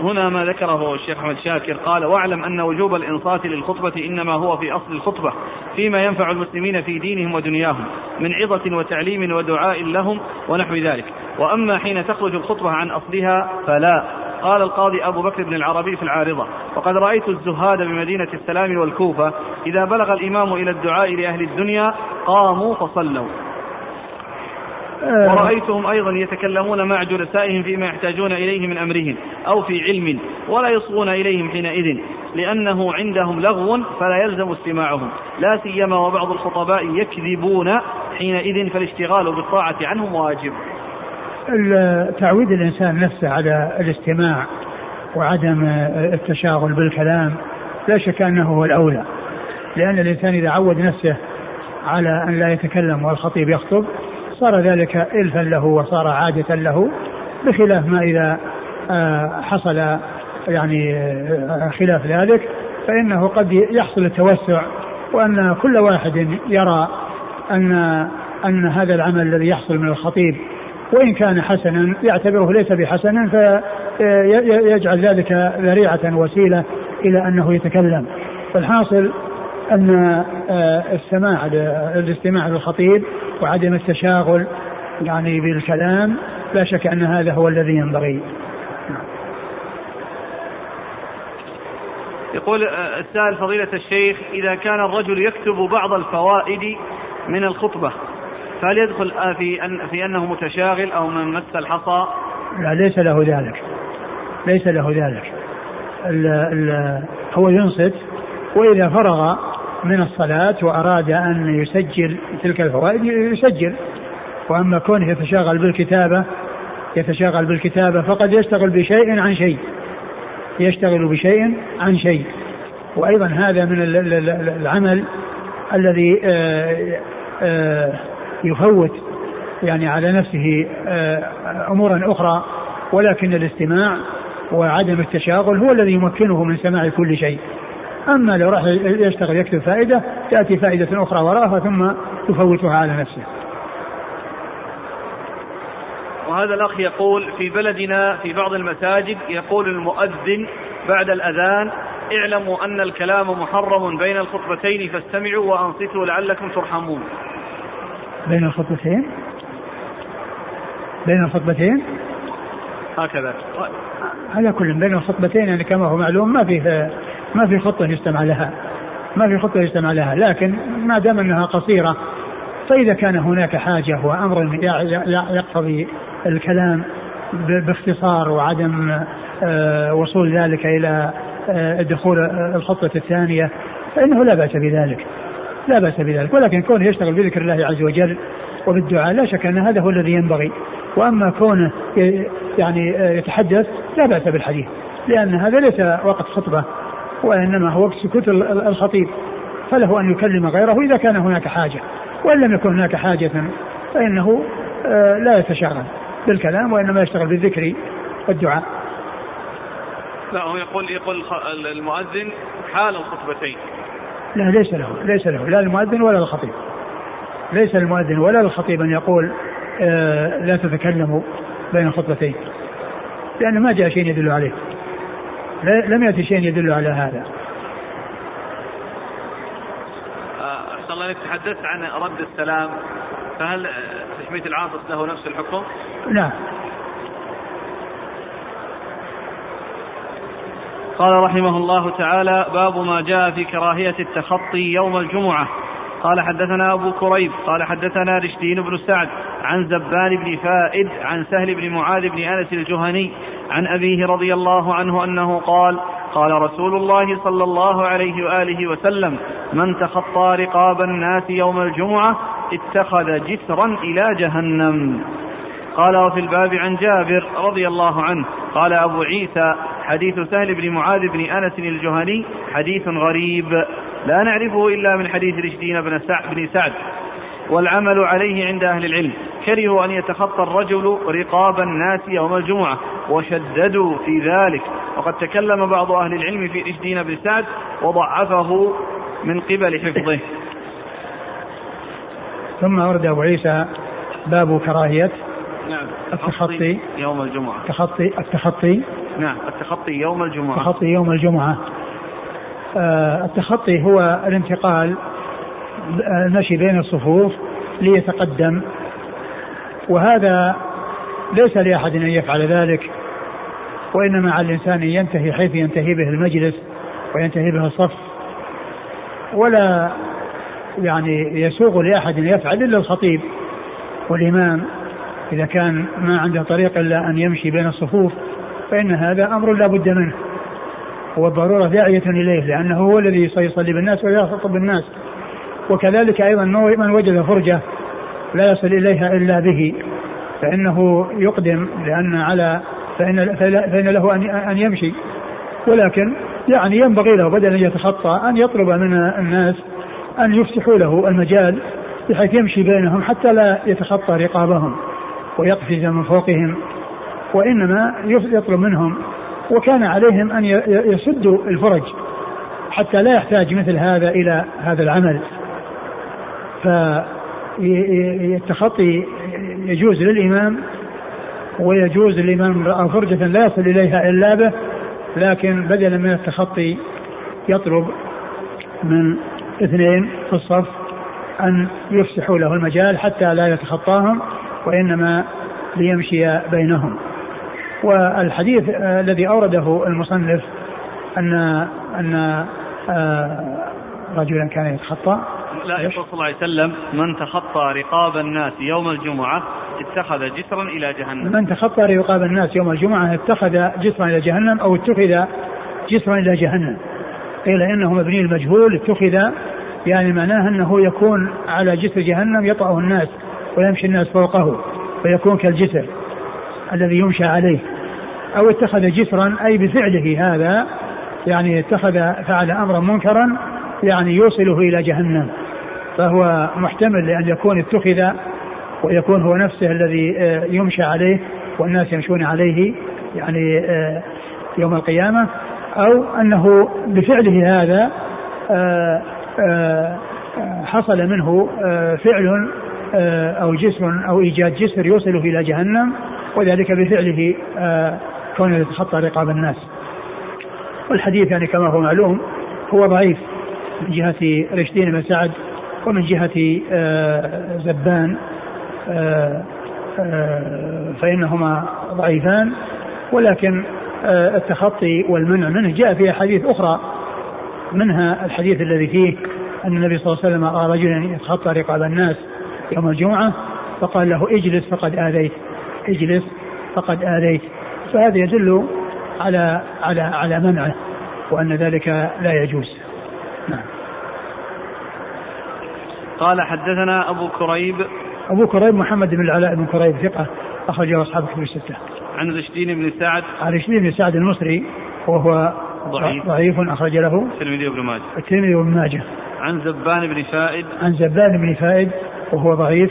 هنا ما ذكره الشيخ أحمد شاكر قال واعلم أن وجوب الإنصات للخطبة إنما هو في أصل الخطبة فيما ينفع المسلمين في دينهم ودنياهم من عظة وتعليم ودعاء لهم ونحو ذلك وأما حين تخرج الخطبة عن أصلها فلا قال القاضي أبو بكر بن العربي في العارضة وقد رأيت الزهاد بمدينة السلام والكوفة إذا بلغ الإمام إلى الدعاء لأهل الدنيا قاموا فصلوا. ورأيتهم أيضا يتكلمون مع جلسائهم فيما يحتاجون إليه من أمرهم أو في علم ولا يصغون إليهم حينئذ لأنه عندهم لغو فلا يلزم استماعهم. لا سيما وبعض الخطباء يكذبون حينئذ فالاشتغال بالطاعة عنهم واجب. تعويد الإنسان نفسه على الاستماع وعدم التشاغل بالكلام لا شك أنه هو الأولى. لأن الإنسان إذا عود نفسه على أن لا يتكلم والخطيب يخطب صار ذلك إلفا له وصار عادة له بخلاف ما إذا آه، حصل يعني آه، خلاف ذلك فإنه قد يحصل التوسع وأن كل واحد يرى أن أن هذا العمل الذي يحصل من الخطيب وإن كان حسنا يعتبره ليس بحسنا فيجعل ذلك ذريعة وسيلة إلى أنه يتكلم. فالحاصل أن آه، السماع الاستماع للخطيب وعدم التشاغل يعني بالكلام لا شك أن هذا هو الذي ينبغي. يقول آه، السائل فضيلة الشيخ إذا كان الرجل يكتب بعض الفوائد من الخطبة فهل يدخل آه، في أن في أنه متشاغل أو من مس الحصى؟ لا ليس له ذلك. ليس له ذلك. ال ال هو ينصت وإذا فرغ من الصلاة وأراد أن يسجل تلك الفوائد يسجل. وأما كونه يتشاغل بالكتابة يتشاغل بالكتابة فقد يشتغل بشيء عن شيء. يشتغل بشيء عن شيء. وأيضا هذا من العمل الذي آه، آه، يفوت يعني على نفسه آه، أمورا أخرى. ولكن الاستماع وعدم التشاغل هو الذي يمكنه من سماع كل شيء. أما لو راح يشتغل يكتب فائدة تأتي فائدة أخرى وراءها ثم يفوتها على نفسه. وهذا الأخ يقول في بلدنا في بعض المساجد يقول المؤذن بعد الأذان اعلموا أن الكلام محرم بين الخطبتين فاستمعوا وأنصتوا لعلكم ترحمون. بين الخطبتين؟ بين الخطبتين؟ هكذا. على كل بين الخطبتين يعني كما هو معلوم ما فيه ما في خطة يستمع لها. ما في خطة يستمع لها. لكن ما دام أنها قصيرة فإذا كان هناك حاجة وأمر يقتضي الكلام باختصار وعدم آه، وصول ذلك إلى آه، دخول الخطة الثانية فإنه لا بأس بذلك. لا بأس بذلك. ولكن كونه يشتغل بذكر الله عز وجل وبالدعاء لا شك أن هذا هو الذي ينبغي. وأما كونه يعني آه، يتحدث لا بأس بالحديث. لأن هذا ليس وقت خطبة. وإنما هو سكوت الخطيب. فله أن يكلم غيره إذا كان هناك حاجة. وإن لم يكن هناك حاجة فإنه آه، لا يتشاغل بالكلام وإنما يشتغل بالذكر والدعاء. لا هو يقول يقول المؤذن حال الخطبتين. لا ليس له ليس له لا المؤذن ولا الخطيب. ليس المؤذن ولا الخطيب أن يقول آه، لا تتكلموا بين الخطبتين. لأنه ما جاء شيء يدل عليه. لم يأتي شيء يدل على هذا. أحسن الله تحدثت عن رد السلام فهل تشميت العاطس له نفس الحكم؟ نعم. قال رحمه الله تعالى باب ما جاء في كراهية التخطي يوم الجمعة. قال حدثنا أبو كريب قال حدثنا رشدين بن سعد عن زبان بن فائد عن سهل بن معاذ بن أنس الجهني عن أبيه رضي الله عنه أنه قال قال رسول الله صلى الله عليه وآله وسلم من تخطى رقاب الناس يوم الجمعة اتخذ جسرا إلى جهنم. قال وفي الباب عن جابر رضي الله عنه قال أبو عيسى حديث سهل بن معاذ بن أنس الجهني حديث غريب. لا نعرفه إلا من حديث رشدين بن سعد, بن سعد والعمل عليه عند أهل العلم. كرهوا أن يتخطى الرجل رقاب الناس يوم الجمعة وشددوا في ذلك. وقد تكلم بعض أهل العلم في رشدين بن سعد وضعفه من قبل حفظه. ثم ورد أبو عيسى باب كراهية نعم. التخطي يوم الجمعة. التخطي التخطي. نعم. التخطي يوم الجمعة. التخطي يوم الجمعة. التخطي هو الانتقال المشي بين الصفوف ليتقدم. وهذا ليس لأحد أن يفعل ذلك وإنما على الإنسان أن ينتهي حيث ينتهي به المجلس وينتهي به الصف. ولا يعني يسوغ لأحد أن يفعل إلا الخطيب والإمام. إذا كان ما عنده طريق إلا أن يمشي بين الصفوف فإن هذا أمر لا بد منه. والضرورة داعية إليه لأنه هو الذي سيصلي بالناس ويخطب بالناس. وكذلك أيضا من وجد فرجة لا يصل إليها إلا به فإنه يقدم لأن على فإن, فإن له أن يمشي. ولكن يعني ينبغي له بدل أن يتخطى أن يطلب من الناس أن يفتحوا له المجال بحيث يمشي بينهم حتى لا يتخطى رقابهم ويقفز من فوقهم وإنما يطلب منهم وكان عليهم أن يسدوا الفرج حتى لا يحتاج مثل هذا إلى هذا العمل. فالتخطي يجوز للإمام ويجوز لمن رأى فرجة لا يصل إليها إلا به لكن بدلا من التخطي يطلب من اثنين في الصف أن يفسحوا له المجال حتى لا يتخطاهم وإنما ليمشي بينهم. والحديث الذي أورده المصنف أن أن آه، رجلا كان يتخطى. لا يقول صلى الله عليه وسلم من تخطى رقاب الناس يوم الجمعة اتخذ جسرا إلى جهنم. من تخطى رقاب الناس يوم الجمعة اتخذ جسرا إلى جهنم أو اتخذ جسرا إلى جهنم. قيل إنه مبني المجهول اتخذ يعني معناه أنه يكون على جسر جهنم يطأه الناس ويمشي الناس فوقه فيكون كالجسر. الذي يمشى عليه. أو اتخذ جسرا أي بفعله هذا يعني اتخذ فعل أمرا منكرا يعني يوصله إلى جهنم. فهو محتمل لأن يكون اتخذ ويكون هو نفسه الذي آه، يمشى عليه والناس يمشون عليه يعني آه، يوم القيامة. أو أنه بفعله هذا آه، حصل منه فعل أو جسر أو إيجاد جسر يوصله إلى جهنم. وذلك بفعله كونه يتخطى رقاب الناس. والحديث يعني كما هو معلوم هو ضعيف من جهة رشدين بن سعد ومن جهة آه، زبان آه، آه، فإنهما ضعيفان. ولكن التخطي والمنع منه جاء في أحاديث أخرى منها الحديث الذي فيه أن النبي صلى الله عليه وسلم رأى رجلا يتخطى رقاب الناس يوم الجمعة فقال له اجلس فقد آذيت. اجلس فقد آذيت. فهذا يدل على على على منعه وأن ذلك لا يجوز. نعم. قال حدثنا أبو كريب. أبو كريب محمد بن العلاء بن كريب ثقة أخرجه أصحاب كتب الستة. عن رشدين بن سعد. عن رشدين بن سعد المصري وهو ضعيف. ضعيف أخرج له. الترمذي وابن ماجه. الترمذي وابن ماجه. عن زبان بن فائد عن زبان بن فائد وهو ضعيف.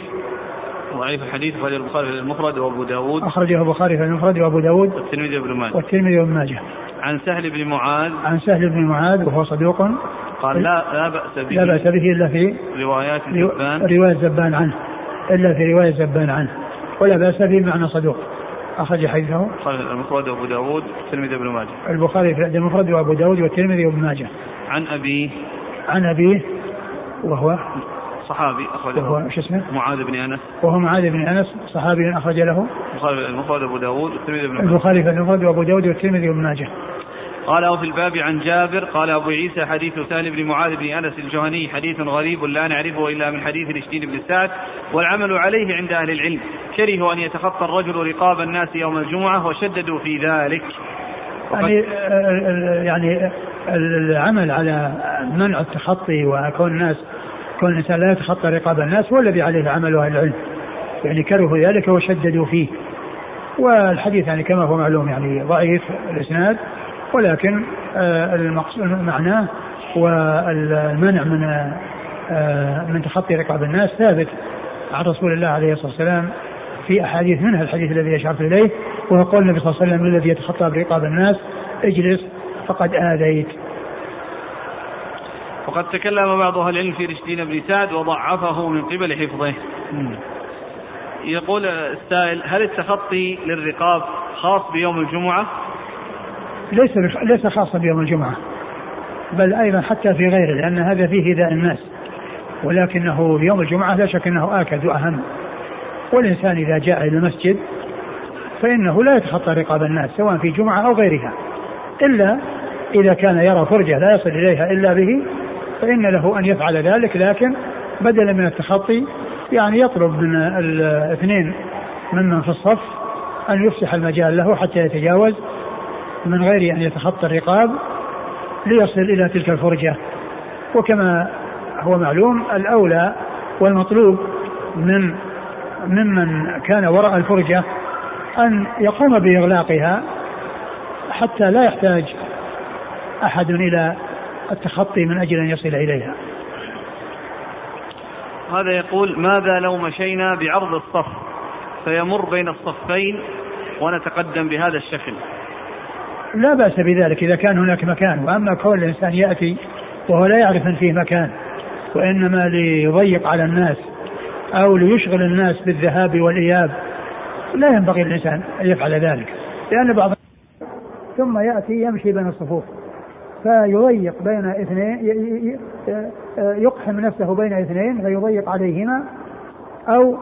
ضعيف الحديث أخرجه البخاري في المفرد وأبو داود. أخرجه البخاري في المفرد وأبو داود. والترمذي وابن ماجه. والترمذي وابن ماجه. عن سهل بن معاذ. عن سهل بن معاذ وهو صدوق. قال لا لا بأس به. لا بأس به إلا في روايات زبان رواية زبان عنه. إلا في رواية زبان عنه. ولا بأس به معنى صدوق. أخرج حديثه. المفرد وأبو داود والترمذي وابن ماجه. البخاري في المفرد وأبو داود والترمذي وابن ماجه. عن أبيه. عن أبيه وهو صحابي أخرج وهو شو اسمه؟ معاذ بن أنس. وهو معاذ بن أنس صحابي أخرج له. المفرد أبو داود والترمذي ماجه. البخاري في المفرد وأبو داود والترمذي وابن ماجه. قال وفي الباب عن جابر قال أبو عيسى حديث سهل بن معاذ بن أنس الجهني حديث غريب لا نعرفه إلا من حديث رشدين بن سعد والعمل عليه عند أهل العلم. كرهوا أن يتخطى الرجل رقاب الناس يوم الجمعة وشددوا في ذلك. يعني يعني العمل على منع التخطي وكون الناس كون الإنسان لا يتخطى رقاب الناس هو الذي عليه عمل أهل العلم يعني كرهوا ذلك وشددوا فيه والحديث يعني كما هو معلوم يعني ضعيف الإسناد ولكن آه، المقصود معناه والمنع من آه، من تخطي رقاب الناس ثابت عن رسول الله عليه الصلاة والسلام في أحاديث منها الحديث الذي أشرت إليه وهو قول النبي صلى الله عليه وسلم الذي يتخطى برقاب الناس اجلس فقد آذيت. وقد تكلم بعض أهل العلم في رشدين بن سعد وضعفه من قبل حفظه. يقول السائل هل التخطي للرقاب خاص بيوم الجمعة؟ ليس ليس خاصا بيوم الجمعة بل أيضا حتى في غيره لأن هذا فيه إيذاء الناس ولكنه يوم الجمعة لا شك أنه آكد وأهم والإنسان إذا جاء إلى المسجد فإنه لا يتخطى رقاب الناس سواء في جمعة أو غيرها إلا إذا كان يرى فرجة لا يصل إليها إلا به فإن له أن يفعل ذلك لكن بدلا من التخطي يعني يطلب من الاثنين ممن في الصف أن يفسح المجال له حتى يتجاوز من غير أن يتخطى الرقاب ليصل إلى تلك الفرجة. وكما هو معلوم الأولى والمطلوب من ممن كان وراء الفرجة أن يقوم بإغلاقها حتى لا يحتاج أحد إلى التخطي من أجل أن يصل إليها. هذا يقول ماذا لو مشينا بعرض الصف؟ فيمر بين الصفين ونتقدم بهذا الشكل. لا بأس بذلك إذا كان هناك مكان. وأما كون الإنسان يأتي وهو لا يعرف أن فيه مكان وإنما ليضيق على الناس أو ليشغل الناس بالذهاب والإياب لا ينبغي للإنسان أن يفعل ذلك. لأن بعض ثم يأتي يمشي بين الصفوف. فيضيق بين اثنين يقحم نفسه بين اثنين فيضيق عليهما أو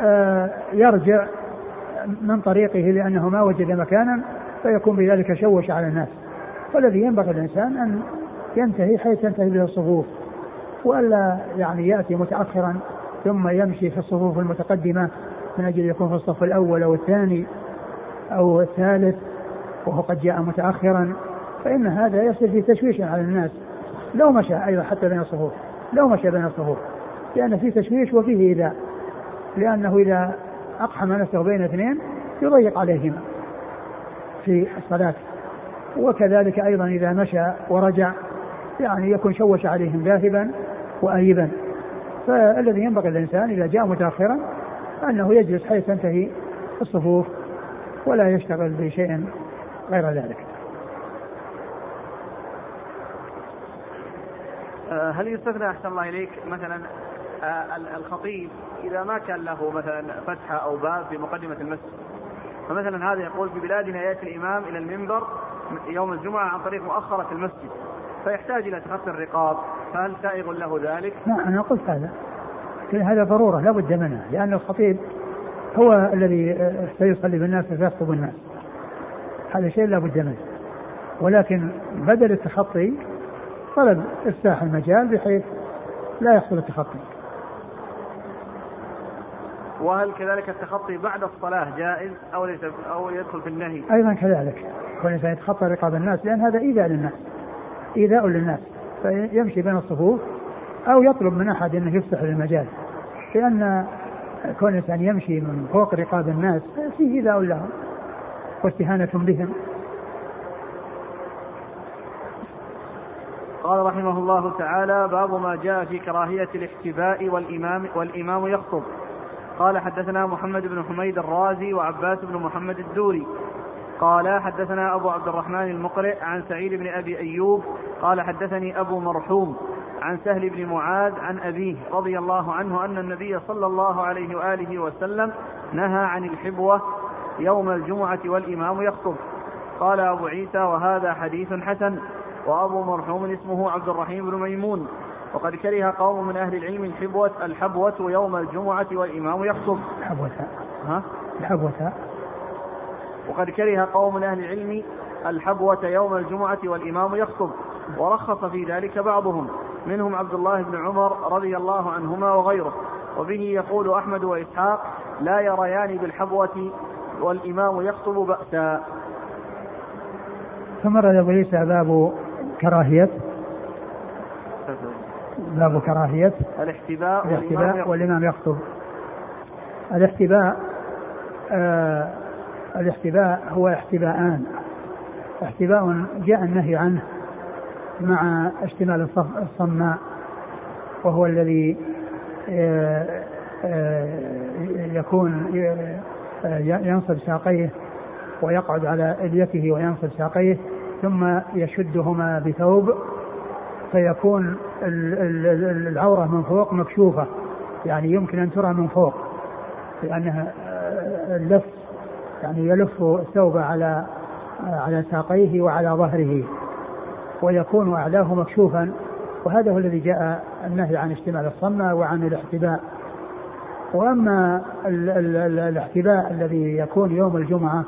آه، يرجع من طريقه لأنه ما وجد مكانا فيكون بذلك شوش على الناس. والذي ينبغي الإنسان أن ينتهي حيث تنتهي به الصفوف وألا يعني يأتي متأخرا ثم يمشي في الصفوف المتقدمة من أجل يكون في الصف الأول أو الثاني أو الثالث وهو قد جاء متأخرا. فإن هذا يصير في تشويش على الناس. لو مشى أيضا حتى بين الصفوف. لو مشى بين الصفوف. لأن في تشويش وفيه إيذاء. لأنه إذا أقحم نفسه بين اثنين يضيق عليهما في الصلاة. وكذلك أيضا إذا مشى ورجع يعني يكون شوش عليهم ذاهبا وآيبا. فالذي ينبغي الإنسان إذا جاء متأخرا أنه يجلس حيث تنتهي الصفوف ولا يشتغل بشيء غير ذلك آه، هل يستثنى أحسن الله إليك؟ مثلا آه، الخطيب إذا ما كان له مثلا فتحة أو باب في مقدمة المسجد. فمثلا هذا يقول في بلادنا يأتي الإمام إلى المنبر يوم الجمعة عن طريق مؤخرة المسجد فيحتاج إلى تخطي الرقاب. فهل سائغ له ذلك؟ نعم أنا قلت هذا. هذا ضرورة لا بد منها. لأن الخطيب هو الذي سيصلي بالناس وسيخطب الناس. هذا شيء لا بد منه. ولكن بدل التخطي طلب إفتاح المجال بحيث لا يحصل التخطي. وهل كذلك التخطي بعد الصلاة جائز أو ليس أو يدخل في النهي؟ أيضا كذلك. كل إنسان يتخطى رقاب الناس لأن هذا إيذاء للناس. إيذاء للناس. فيمشي بين الصفوف أو يطلب من أحد أنه يفتح المجال لأن كون الإنسان يمشي من فوق رقاب الناس فيه إيذاء لهم واستهانة بهم. قال رحمه الله تعالى باب ما جاء في كراهية الاحتباء والإمام والإمام يخطب. قال حدثنا محمد بن حميد الرازي وعباس بن محمد الدوري. قال حدثنا أبو عبد الرحمن المقرئ عن سعيد بن أبي أيوب. قال حدثني أبو مرحوم عن سهل بن معاذ عن أبيه رضي الله عنه أن النبي صلى الله عليه وآله وسلم نهى عن الحبوة يوم الجمعة والإمام يخطب. قال أبو عيسى وهذا حديث حسن. وأبو مرحوم اسمه عبد الرحيم بن ميمون. وقد كره قوم من أهل العلم الحبوة الحبوة يوم الجمعة والإمام يخطب. الحبوة. ها؟ الحبوة. وقد كره قوم من أهل العلم الحبوة يوم الجمعة والإمام يخطب. ورخص في ذلك بعضهم. منهم عبد الله بن عمر رضي الله عنهما وغيره. وبه يقول أحمد وإسحاق لا يريان بالحبوة والإمام يخطب بأسا. ثم رد عيسى باب كراهية. باب كراهية. الاحتباء الاحتباء والإمام يخطب. الاحتباء آه الاحتباء هو احتباءان. احتباء جاء النهي عنه مع اشتمال الصماء وهو الذي آه، آه، يكون آه، ينصب ساقيه ويقعد على إليته وينصب ساقيه ثم يشدهما بثوب فيكون العورة من فوق مكشوفة يعني يمكن أن ترى من فوق لأنها اللف يعني يلف الثوب على على ساقيه وعلى ظهره ويكون أعلاه مكشوفا وهذا هو الذي جاء النهي عن اشتمال الصمة وعن الاحتباء. وأما ال ال ال الاحتباء الذي يكون يوم الجمعة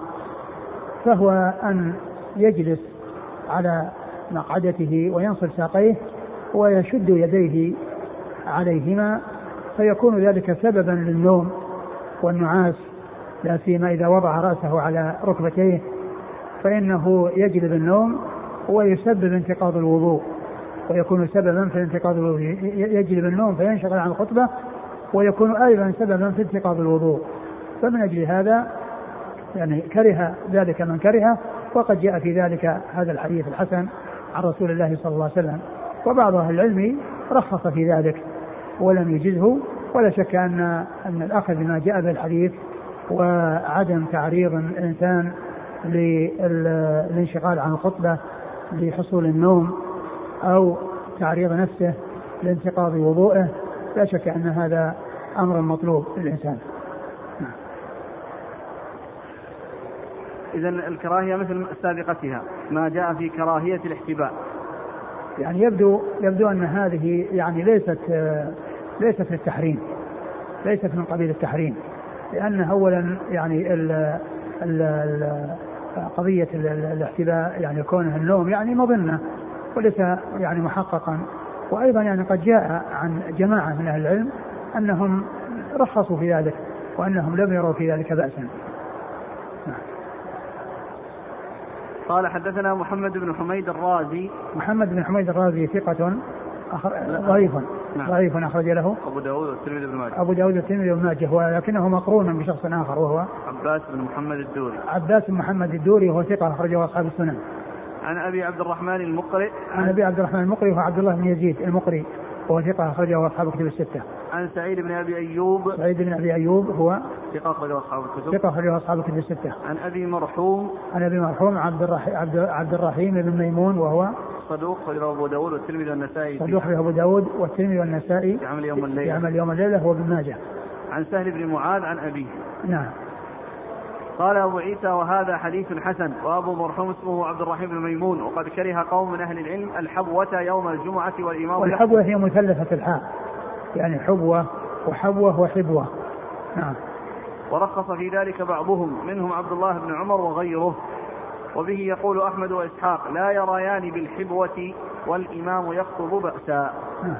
فهو أن يجلس على مقعدته وينصب ساقيه ويشد يديه عليهما فيكون ذلك سببا للنوم والنعاس لا سيما إذا وضع رأسه على ركبتيه فإنه يجلب النوم ويسبب انتقاض الوضوء. ويكون سببا في انتقاض الوضوء يجلب النوم فينشغل عن الخطبة ويكون أيضا سببا في انتقاض الوضوء. فمن أجل هذا يعني كره ذلك من كره وقد جاء في ذلك هذا الحديث الحسن عن رسول الله صلى الله عليه وسلم وبعض أهل العلم رخص في ذلك ولم يجزه ولا شك أن أن الأخذ بما جاء به الحديث وعدم تعريض الإنسان للانشغال عن الخطبة لحصول النوم أو تعريض نفسه لانتقاض وضوءه لا شك أن هذا أمر مطلوب للإنسان. إذا الكراهية مثل سابقتها ما جاء في كراهية الاحتباء. يعني يبدو يبدو أن هذه يعني ليست ليست للتحريم ليست من قبيل التحريم لأن أولا يعني ال ال ال قضية الاحتباء يعني كونه النوم يعني مظنة وليس يعني محققا. وأيضا يعني قد جاء عن جماعة من أهل العلم أنهم رخصوا في ذلك وأنهم لم يروا في ذلك بأسا. قال حدثنا محمد بن حميد الرازي. محمد بن حميد الرازي ثقة ضعيف نعم. ضعيف أخرج له. أبو داود والترمذي بن ماجه. أبو داود والترمذي بن ماجه ولكنه مقرون بشخص آخر وهو عباس بن محمد الدوري. عباس بن محمد الدوري وهو ثقة أخرجه أصحاب السنن. عن أبي عبد الرحمن المقرئ. عن أبي عبد الرحمن المقرئ وهو عبد الله بن يزيد المقرئ. وهو ثقة أخرجه أصحاب الكتب الستة. عن سعيد بن أبي أيوب سعيد بن أبي أيوب هو ثقة أخرجه أصحاب الكتب ثقة أخرجه أصحاب الكتب الستة. عن أبي مرحوم عن أبي مرحوم عبد الرحيم عبد, عبد الرحيم بن ميمون وهو صدوق أخرجه أبو داود والترمذي والنسائي صدوق أخرجه أبو داود والترمذي والنسائي في عمل يوم الليلة في عمل يوم الليلة هو ابن ماجه. عن سهل بن معاذ عن أبيه. نعم. قال أبو عيسى وهذا حديث حسن وأبو مرحوم اسمه عبد الرحيم بن ميمون وقد كره قوم من أهل العلم الحبوة يوم الجمعة والإمام والحبوة هي مثلثة الحاء يعني حبوة وحبوة وحبوة. نعم. ورخص في ذلك بعضهم منهم عبد الله بن عمر وغيره وبه يقول أحمد وإسحاق لا يريان بالحبوة والإمام يخطب بأسا. نعم.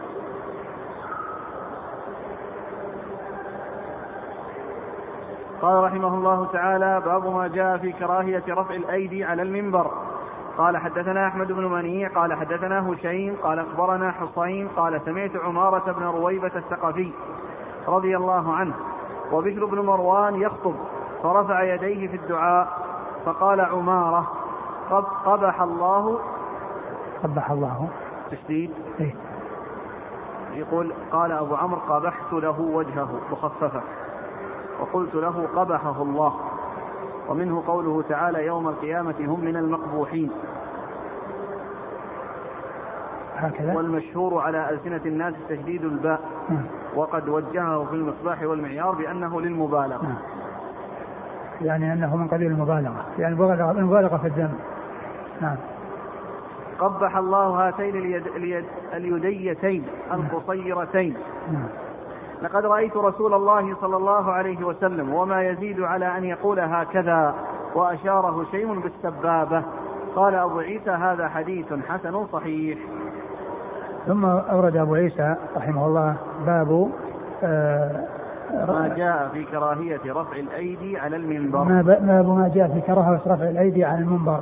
قال رحمه الله تعالى باب ما جاء في كراهية رفع الأيدي على المنبر. قال حدثنا أحمد بن منيع قال حدثنا هشيم قال أخبرنا حصين قال سمعت عمارة بن رويبة الثقفي رضي الله عنه وبشر بن مروان يخطب فرفع يديه في الدعاء فقال عمارة قبح الله. قبح الله. تشديد. إيه؟ يقول قال أبو عمرو قبحت له وجهه مخففة. وقلت له قبحه الله. ومنه قوله تعالى يوم القيامة هم من المقبوحين. هكذا. والمشهور على ألسنة الناس تشديد الباء. وقد وجهه في المصباح والمعيار بأنه للمبالغة. يعني أنه من قبيل المبالغة. يعني المبالغة في الذنب نعم. قبح الله هاتين اليد اليد اليديتين القصيرتين. نعم. لقد رأيت رسول الله صلى الله عليه وسلم وما يزيد على أن يقول هكذا وأشاره شيء بالسبابة قال أبو عيسى هذا حديث حسن صحيح. ثم أورد أبو عيسى رحمه الله باب آه ما جاء في كراهية رفع الأيدي على المنبر. ما باب ما جاء في كراهية رفع الأيدي على المنبر.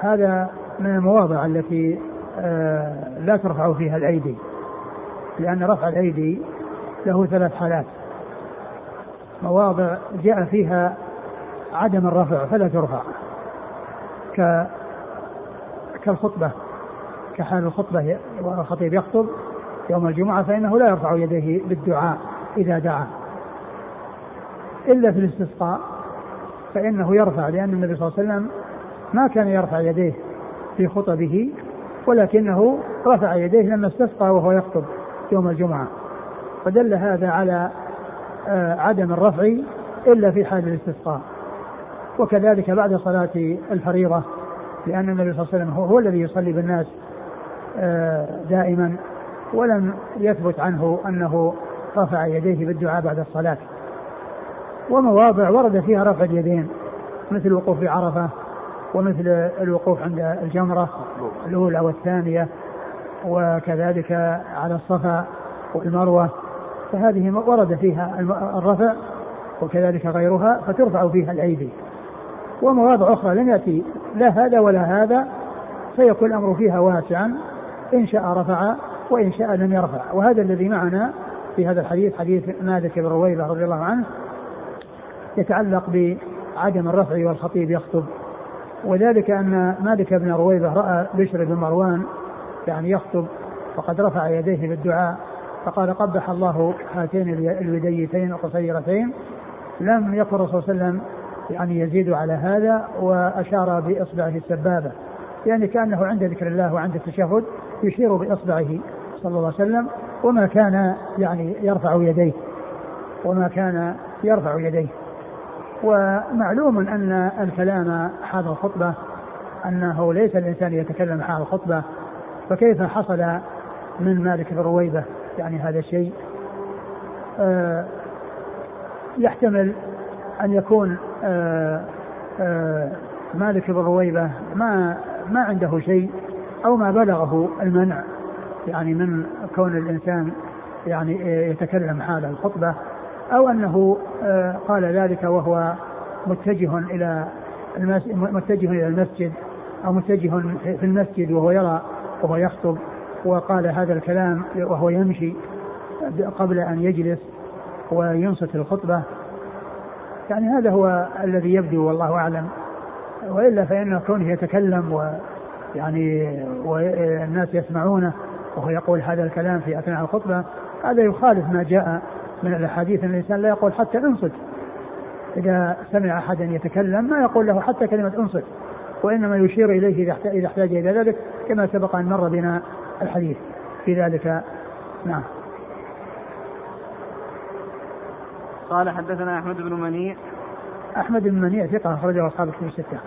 هذا من المواضع التي آه لا ترفع فيها الأيدي لأن رفع الأيدي له ثلاث حالات. مواضع جاء فيها عدم الرفع فلا ترفع. ك كالخطبة كحال الخطبة والخطيب يخطب يوم الجمعة فإنه لا يرفع يديه بالدعاء إذا دعا. إلا في الاستسقاء فإنه يرفع لأن النبي صلى الله عليه وسلم ما كان يرفع يديه في خطبه ولكنه رفع يديه لما استسقى وهو يخطب يوم الجمعة. فدل هذا على آه، عدم الرفع إلا في حال الاستسقاء. وكذلك بعد صلاة الفريضة لأن النبي صلى الله عليه وسلم هو, الذي يصلي بالناس آه، دائما ولم يثبت عنه أنه رفع يديه بالدعاء بعد الصلاة. ومواضع ورد فيها رفع اليدين مثل الوقوف في عرفة ومثل الوقوف عند الجمرة الأولى والثانية وكذلك على الصفا والمروة. فهذه ورد فيها الرفع وكذلك غيرها فترفع فيها الأيدي. ومواضع أخرى لم يأتي لا هذا ولا هذا فيكون الأمر فيها واسعا إن شاء رفع وإن شاء لم يرفع. وهذا الذي معنا في هذا الحديث حديث مالك بن رويبة رضي الله عنه يتعلق بعدم الرفع والخطيب يخطب. وذلك أن مالك بن رويبة رأى بشر بن مروان يعني يخطب وقد رفع يديه بالدعاء. فقال قبح الله هاتين اليديتين القصيرتين. لم يكن الرسول صلى الله عليه وسلم يعني يزيد على هذا وأشار بإصبعه السبابة. يعني كأنه عند ذكر الله وعند التشهد يشير بإصبعه صلى الله عليه وسلم وما كان يعني يرفع يديه. وما كان يرفع يديه. ومعلوم أن الكلام حال الخطبة أنه ليس الإنسان يتكلم حال الخطبة. فكيف حصل من مالك بن رويبة؟ يعني هذا الشيء آه يحتمل أن يكون آه آه مالك بن رويبة ما ما عنده شيء أو ما بلغه المنع يعني من كون الإنسان يعني يتكلم حال الخطبة أو أنه قال ذلك وهو متجه إلى متجه إلى المسجد أو متجه في المسجد وهو يرى وهو يخطب. وقال هذا الكلام وهو يمشي قبل أن يجلس وينصت الخطبة. يعني هذا هو الذي يبدو والله أعلم. وإلا فإن كونه يتكلم ويعني والناس يسمعونه وهو يقول هذا الكلام في أثناء الخطبة هذا يخالف ما جاء من الأحاديث. أن الإنسان لا يقول حتى انصت. إذا سمع أحدا يتكلم ما يقول له حتى كلمة انصت وإنما يشير إليه إذا احتاج إلى ذلك كما سبق أن مر بنا الحديث. في ذلك نعم. قال حدثنا أحمد بن منيع. أحمد بن منيع ثقة أخرجه أصحاب الكتب الستة.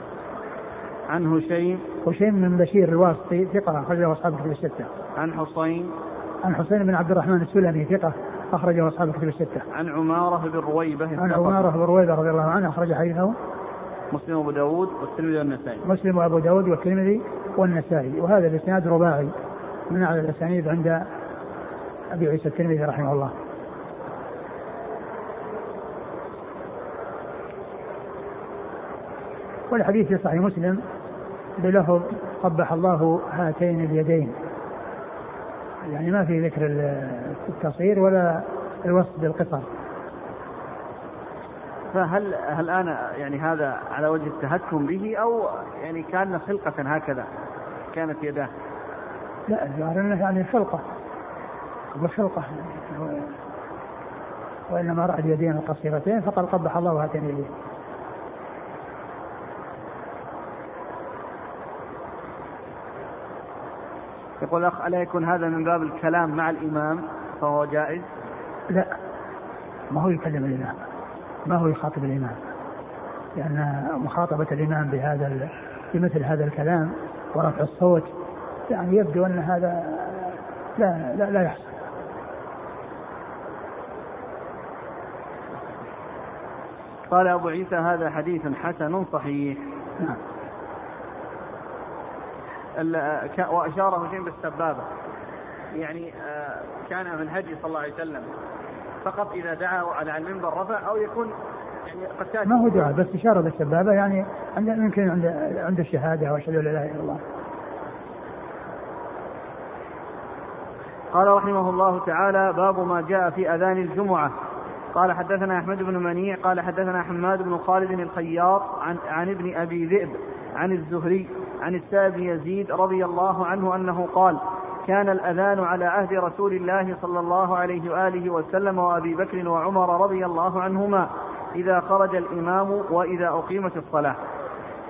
عن هشيم. هشيم بن بشير الواسطي ثقة أخرجه أصحاب الكتب الستة. عن حصين. عن حسين بن عبد الرحمن السلمي ثقة أخرجه أصحاب الكتب الستة. عن عمارة بن رويبة. عن عمارة بن رويبة رضي الله عنه أخرج حديثه. مسلم وأبو داود والترمذي والنسائي. مسلم وأبو داود والترمذي والنسائي وهذا الإسناد رباعي. من أعلى الأسانيد عند أبي عيسى الترمذي رحمه الله. والحديث في صحيح مسلم بلفظ قبح الله هاتين اليدين يعني ما في ذكر التصغير ولا الوصف بالقصر فهل هل الآن يعني هذا على وجه التهكم به أو يعني كأن خلقة هكذا كانت يداه؟ لا الظاهر انه يعني خلقة. وخلقة وإنما راى اليدين القصيرتين فقال قبح الله هاتين اليدين يقول الأخ ألا يكون هذا من باب الكلام مع الإمام فهو جائز؟ لا. ما هو يكلم الإمام. ما هو يخاطب الإمام. لأن مخاطبة الإمام بهذا بمثل هذا الكلام ورفع الصوت يعني يبدو أن هذا لا لا, لا يحصل. قال أبو عيسى هذا حديث حسن صحيح. نعم. وأشار هشيم بالسبابة. يعني آه، كان من هدي صلى الله عليه وسلم فقط إذا دعا على المنبر رفع أو يكون يعني قد ما هو دعاء بس إشارة بالسبابة يعني عند يمكن عند عند الشهادة وأشهد أن لا إله إلا الله. قال رحمه الله تعالى باب ما جاء في أذان الجمعة. قال حدثنا أحمد بن منيع قال حدثنا حماد بن خالد الخياط عن, عن ابن أبي ذئب عن الزهري عن السائب يزيد رضي الله عنه أنه قال كان الأذان على عهد رسول الله صلى الله عليه وآله وسلم وأبي بكر وعمر رضي الله عنهما إذا خرج الإمام وإذا أقيمت الصلاة.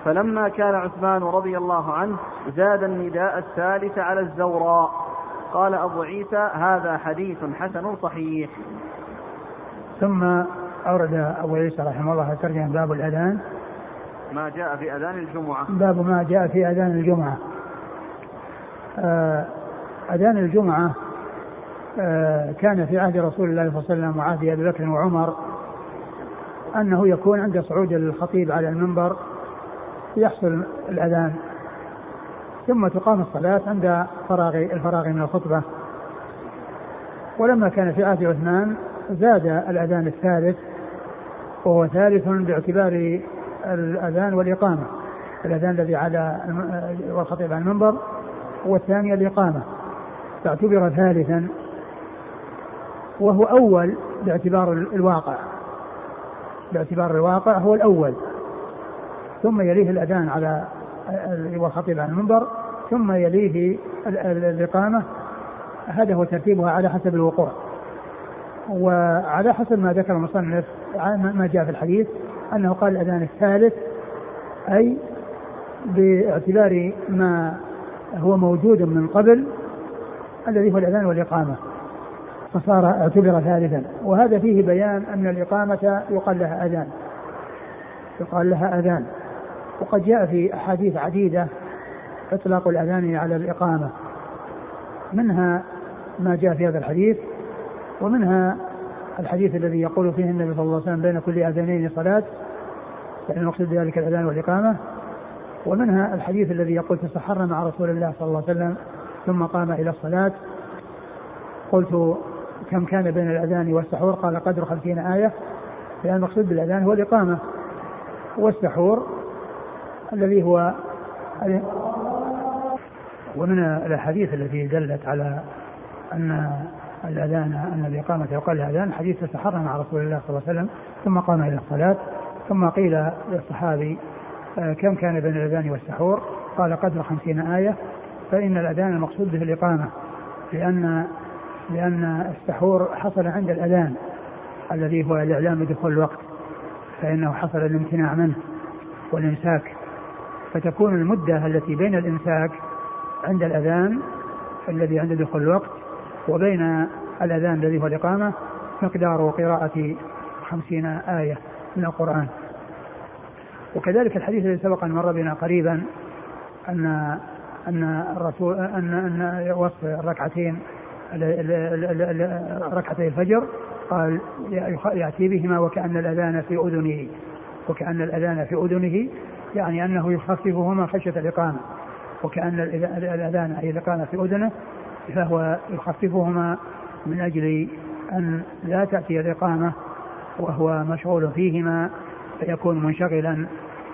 فلما كان عثمان رضي الله عنه زاد النداء الثالث على الزوراء. قال أبو عيسى هذا حديث حسن صحيح. ثم أورد أبو عيسى رحمه الله ترجمة باب الأذان. ما جاء في أذان الجمعة. باب ما جاء في أذان الجمعة. آه، أذان الجمعة آه، كان في عهد رسول الله صلى الله عليه وسلم وعهد أبي بكر وعمر أنه يكون عند صعود الخطيب على المنبر يحصل الأذان. ثم تقام الصلاة عند فراغ الفراغ من الخطبة. ولما كان في عهد عثمان زاد الأذان الثالث وهو ثالث باعتبار الأذان والإقامة. الأذان الذي على والخطيب على المنبر والثاني الإقامة. فاعتبر ثالثا وهو أول باعتبار الواقع. باعتبار الواقع هو الأول. ثم يليه الأذان على والخطيب على المنبر ثم يليه الإقامة هذا هو ترتيبها على حسب الوقوع. وعلى حسب ما ذكر المصنف ما جاء في الحديث أنه قال الأذان الثالث أي باعتبار ما هو موجود من قبل الذي هو الأذان والإقامة. فصار اعتبر ثالثا. وهذا فيه بيان أن الإقامة يقال لها أذان. يقال لها أذان. وقد جاء في أحاديث عديدة إطلاق الأذان على الإقامة. منها ما جاء في هذا الحديث ومنها الحديث الذي يقول فيه النبي صلى الله عليه وسلم بين كل أذانين صلاة يعني المقصود بذلك الأذان والإقامة. ومنها الحديث الذي يقول تسحرنا مع رسول الله صلى الله عليه وسلم ثم قام إلى الصلاة. قلت كم كان بين الأذان والسحور؟ قال قدر خمسين آية لأن المقصود بالأذان هو الإقامة. والسحور الذي هو ومن الأحاديث التي دلت على أن الأذان أن الإقامة يقال الأذان حديث تسحر مع رسول الله صلى الله عليه وسلم ثم قام إلى الصلاة ثم قيل للصحابي آه، كم كان بين الأذان والسحور؟ قال قدر خمسين آية. فإن الأذان المقصود به الإقامة لأن لأن السحور حصل عند الأذان الذي هو الإعلام بدخول الوقت فإنه حصل الامتناع منه والإمساك فتكون المدة التي بين الإمساك عند الأذان الذي عند دخول الوقت وبين الأذان الذي هو الإقامة مقدار قراءة خمسين آية من القرآن. وكذلك الحديث الذي سبق أن مر بنا قريبا أن أن الرسول أن أن وصف الركعتين ركعتي الفجر قال يأتي بهما وكأن الأذان في أذنه. وكأن الأذان في أذنه يعني أنه يخففهما خشية الإقامة. وكأن الأذان أي الإقامة في أذنه فهو يخففهما من أجل أن لا تأتي الإقامة وهو مشغول فيهما فيكون منشغلا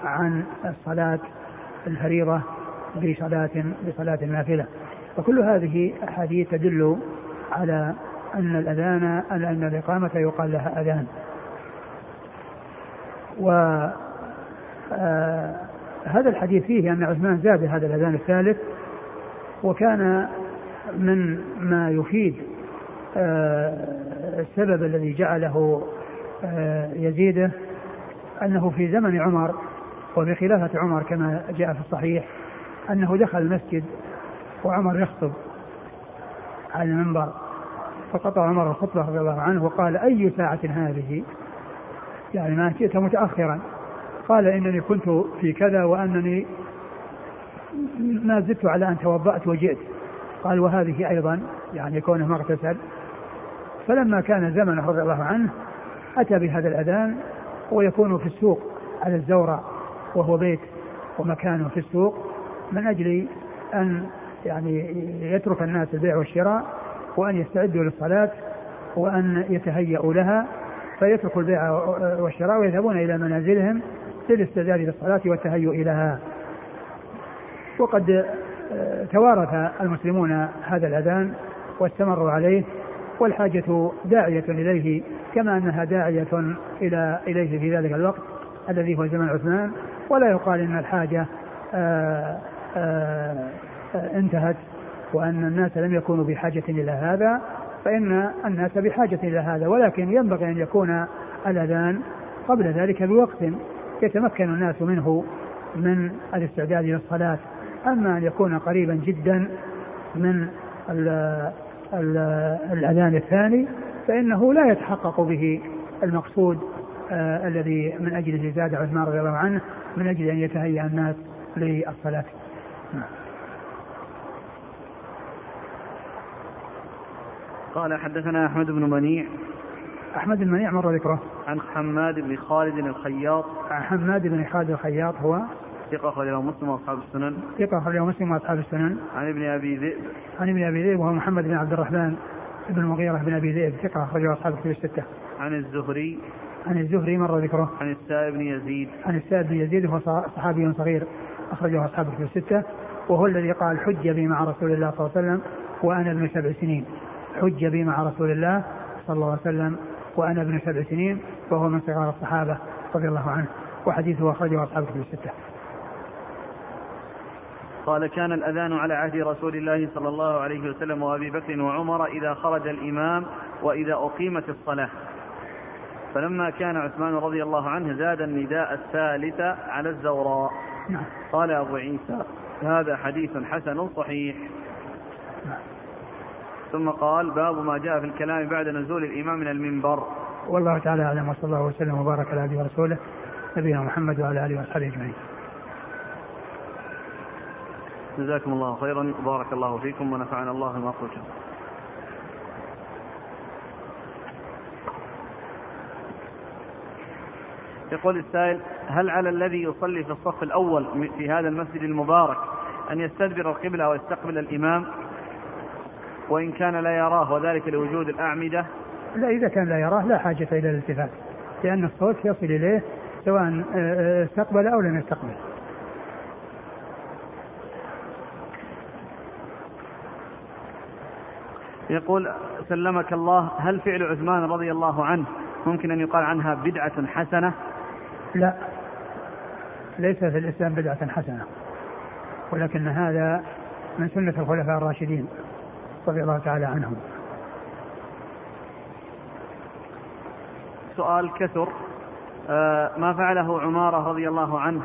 عن الصلاة الفريضة بصلاة بصلاة النافلة. وكل هذه أحاديث تدل على أن الأذان أن الإقامة يقال لها أذان. و آه هذا الحديث فيه أن عثمان زاد هذا الأذان الثالث وكان من ما يفيد آه السبب الذي جعله آه يزيده أنه في زمن عمر وبخلافة عمر كما جاء في الصحيح أنه دخل المسجد وعمر يخطب على المنبر فقطع عمر الخطبة رضي الله عنه وقال أي ساعة هذه؟ يعني ما جئت متأخرا. قال إنني كنت في كذا وأنني ما زدت على أن توضأت وجئت. قال وهذه أيضا يعني كونه ما اغتسل فلما كان زمنه رضي الله عنه أتى بهذا الأذان ويكون في السوق على الزورع وهو بيت ومكانه في السوق من أجل أن يعني يترك الناس البيع والشراء وأن يستعدوا للصلاة وأن يتهيأوا لها. فيتركوا البيع والشراء ويذهبون إلى منازلهم للاستعداد للصلاة والتهيؤ لها. وقد آه، توارث المسلمون هذا الأذان واستمروا عليه والحاجة داعية إليه كما أنها داعية إلى إليه في ذلك الوقت الذي هو زمن عثمان. ولا يقال أن الحاجة آآ آه، آآ آه، انتهت وأن الناس لم يكونوا بحاجة إلى هذا فإن الناس بحاجة إلى هذا. ولكن ينبغي أن يكون الأذان قبل ذلك بوقت. يتمكن الناس منه من الاستعداد للصلاة. أما أن يكون قريبا جدا من ال ال الأذان الثاني فإنه لا يتحقق به المقصود آه الذي من أجله زاد عثمان رضي الله عنه من أجل أن يتهيأ الناس للصلاة. قال حدثنا أحمد بن منيع. أحمد بن منيع مر ذكره. عن حماد بن خالد الخياط. عن حماد بن خالد الخياط هو ثقة أخرجه مسلم وأصحاب السنن. ثقة أخرجه مسلم وأصحاب السنن. عن ابن أبي ذئب. عن ابن أبي ذئب وهو محمد بن عبد الرحمن بن المغيرة بن أبي ذئب. ثقة أخرجه أصحاب الكتب الستة. عن الزهري. عن الزهري مر ذكره. عن السائب بن يزيد. عن السائب بن يزيد وهو صحابي صغير. أخرجه أصحاب الكتب الستة. وهو الذي قال حج بي مع رسول الله صلى الله عليه وسلم وأنا ابن سبع سنين. حج بي مع رسول الله صلى الله عليه وسلم وأنا ابن سبع سنين. وهو من صغار الصحابة رضي الله عنه وحديثه أخرجه أصحاب الكتب الستة. قال كان الأذان على عهد رسول الله صلى الله عليه وسلم وأبي بكر وعمر إذا خرج الإمام وإذا أقيمت الصلاة. فلما كان عثمان رضي الله عنه زاد النداء الثالث على الزوراء. نعم. قال أبو عيسى هذا حديث حسن صحيح. نعم. ثم قال باب ما جاء في الكلام بعد نزول الإمام من المنبر. والله تعالى أعلم وصلى الله وسلم وبارك على عبده ورسوله نبينا محمد وعلى آله وأصحابه أجمعين. جزاكم الله خيرا بارك الله فيكم ونفعنا الله بما قلتم. يقول السائل هل على الذي يصلي في الصف الأول في هذا المسجد المبارك أن يستدبر القبلة ويستقبل الإمام؟ وإن كان لا يراه وذلك لوجود الأعمدة؟ لا إذا كان لا يراه لا حاجة إلى الالتفات لأن الصوت يصل إليه سواء آه، آه، استقبل أو لم يستقبل. يقول سلمك الله هل فعل عثمان رضي الله عنه ممكن أن يقال عنها بدعة حسنة؟ لا ليس في الإسلام بدعة حسنة ولكن هذا من سنة الخلفاء الراشدين رضي الله تعالى عنهم. سؤال كثر آه، ما فعله عمارة رضي الله عنه؟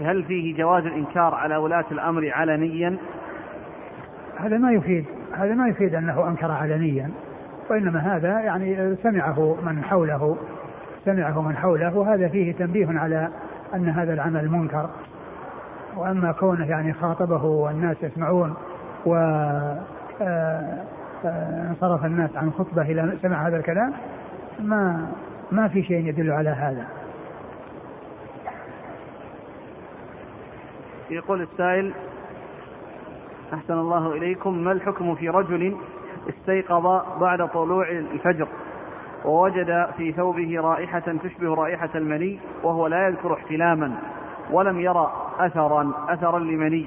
هل فيه جواز الإنكار على ولاة الأمر علنيا؟ هذا ما يفيد هذا ما يفيد أنه أنكر علنيا وإنما هذا يعني سمعه من حوله سمعه من حوله وهذا فيه تنبيه على أن هذا العمل منكر. وأما كونه يعني خاطبه والناس يسمعون و آه، آه، انصرف الناس عن خطبة إلى سمع هذا الكلام ما ما في شيء يدل على هذا. يقول السائل أحسن الله إليكم ما الحكم في رجل استيقظ بعد طلوع الفجر ووجد في ثوبه رائحة تشبه رائحة المني وهو لا يذكر احتلاما ولم يرى أثرا أثرا لمني.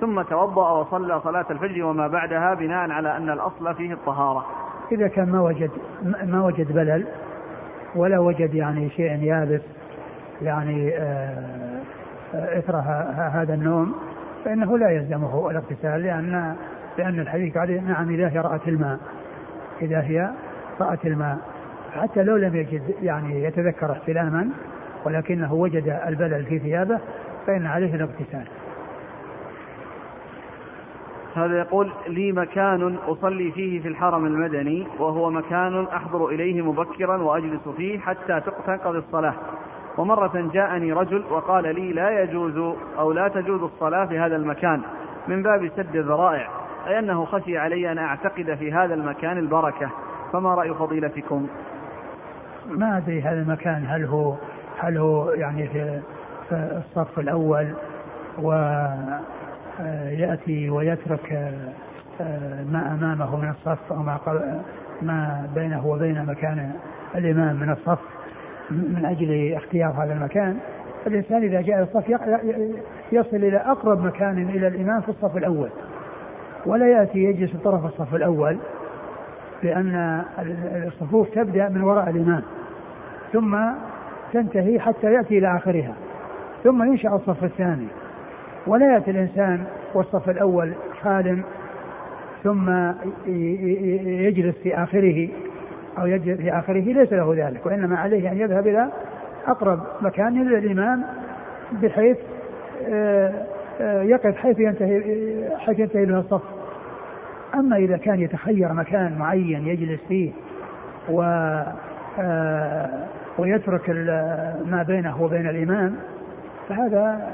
ثم توضأ وصلى صلاة الفجر وما بعدها بناء على أن الأصل فيه الطهارة. إذا كان ما وجد ما وجد بلل ولا وجد يعني شيء يابس يعني آه، إثر هذا النوم فإنه لا يلزمه الاغتسال لأن لأن الحديث عليه نعم إذا هي رأت الماء. إذا هي رأت الماء. حتى لو لم يجد يعني يتذكر احتلاما ولكنه وجد البلل في ثيابه فإن عليه الاغتسال. هذا يقول لي مكان أصلي فيه في الحرم المدني وهو مكان أحضر إليه مبكرا وأجلس فيه حتى تنقضي الصلاة. ومرة جاءني رجل وقال لي لا يجوز أو لا تجوز الصلاة في هذا المكان من باب سد الذرائع أي أنه خشي علي أن أعتقد في هذا المكان البركة. فما رأي فضيلتكم؟ ما أدري هذا المكان هل هو هل هو يعني في, الصف الأول ويأتي ويترك آه، ما أمامه من الصف أو ما, ما بينه وبين مكان الإمام من الصف من أجل اختيار هذا المكان. الإنسان إذا جاء الصف يصل إلى أقرب مكان إلى الإمام في الصف الأول. ولا يأتي يجلس طرف الصف الأول لأن الصفوف تبدأ من وراء الإمام. ثم تنتهي حتى يأتي إلى آخرها. ثم ينشأ الصف الثاني. ولا يأتي الإنسان والصف الأول خال ثم يجلس في آخره أو يجلس في آخره ليس له ذلك وإنما عليه أن يذهب إلى أقرب مكان للإمام بحيث آه، آه، يقف حيث ينتهي حيث ينتهي له الصف. أما إذا كان يتخير مكان معين يجلس فيه و آه، ويترك ما بينه وبين الإمام فهذا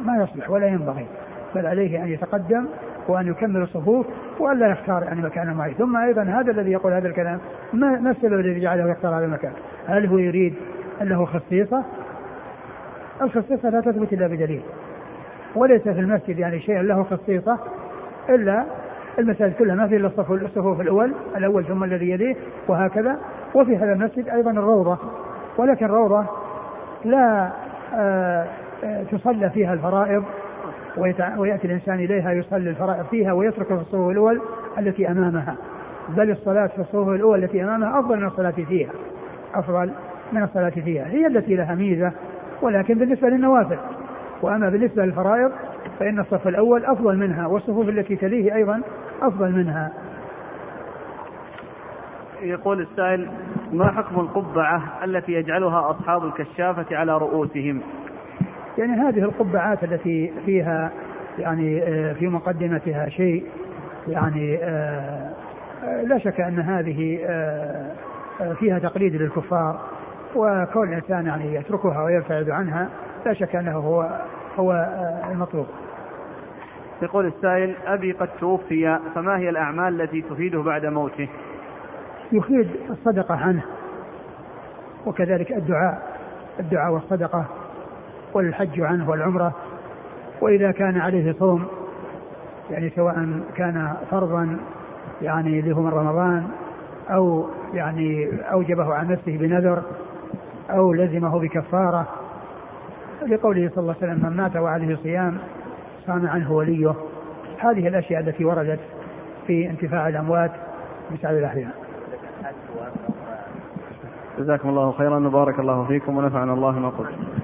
ما يصلح ولا ينبغي. بل عليه أن يتقدم وأن يكمل الصفوف وألا يختار يعني مكانا معين. ثم أيضا هذا الذي يقول هذا الكلام ما, ما السبب الذي جعله يختار هذا المكان؟ هل هو يريد أن له خصيصة؟ الخصيصة لا تثبت إلا بدليل. وليس في المسجد يعني شيء له خصيصة إلا المساجد كلها ما في إلا الصف الصفوف الأول الأول ثم الذي يليه وهكذا. وفي هذا المسجد أيضا الروضة. ولكن الروضة لا آه، تصلى فيها الفرائض ويأتي الإنسان إليها يصلي الفرائض فيها ويترك في الصفوف الأول التي أمامها. بل الصلاة في الصفوف الأول التي أمامها أفضل من الصلاة فيها. أفضل من الصلاة فيها. هي التي لها ميزة ولكن بالنسبة للنوافل. وأما بالنسبة للفرائض فإن الصف الأول أفضل منها والصفوف التي تليه أيضا أفضل منها. يقول السائل ما حكم القبعة التي يجعلها أصحاب الكشافة على رؤوسهم؟ يعني هذه القبعات التي فيها يعني آه، في مقدمتها شيء يعني آه، آه، لا شك أن هذه فيها تقليد للكفار وكون الإنسان يعني يتركها ويبتعد عنها لا شك أنه هو هو المطلوب. يقول السائل أبي قد توفي فما هي الأعمال التي تفيده بعد موته؟ يفيد الصدقة عنه وكذلك الدعاء الدعاء والصدقة والحج عنه والعمرة وإذا كان عليه صوم يعني سواء كان فرضا يعني هو من رمضان أو يعني أوجبه عن نفسه بنذر أو لزمه بكفارة لقوله صلى الله عليه وسلم من مات وعليه صيام صام عنه وليه. هذه الأشياء التي وردت في انتفاع الأموات بسعد الأحياء. جزاكم الله خيرا وبارك الله فيكم ونفعنا الله ما قلت.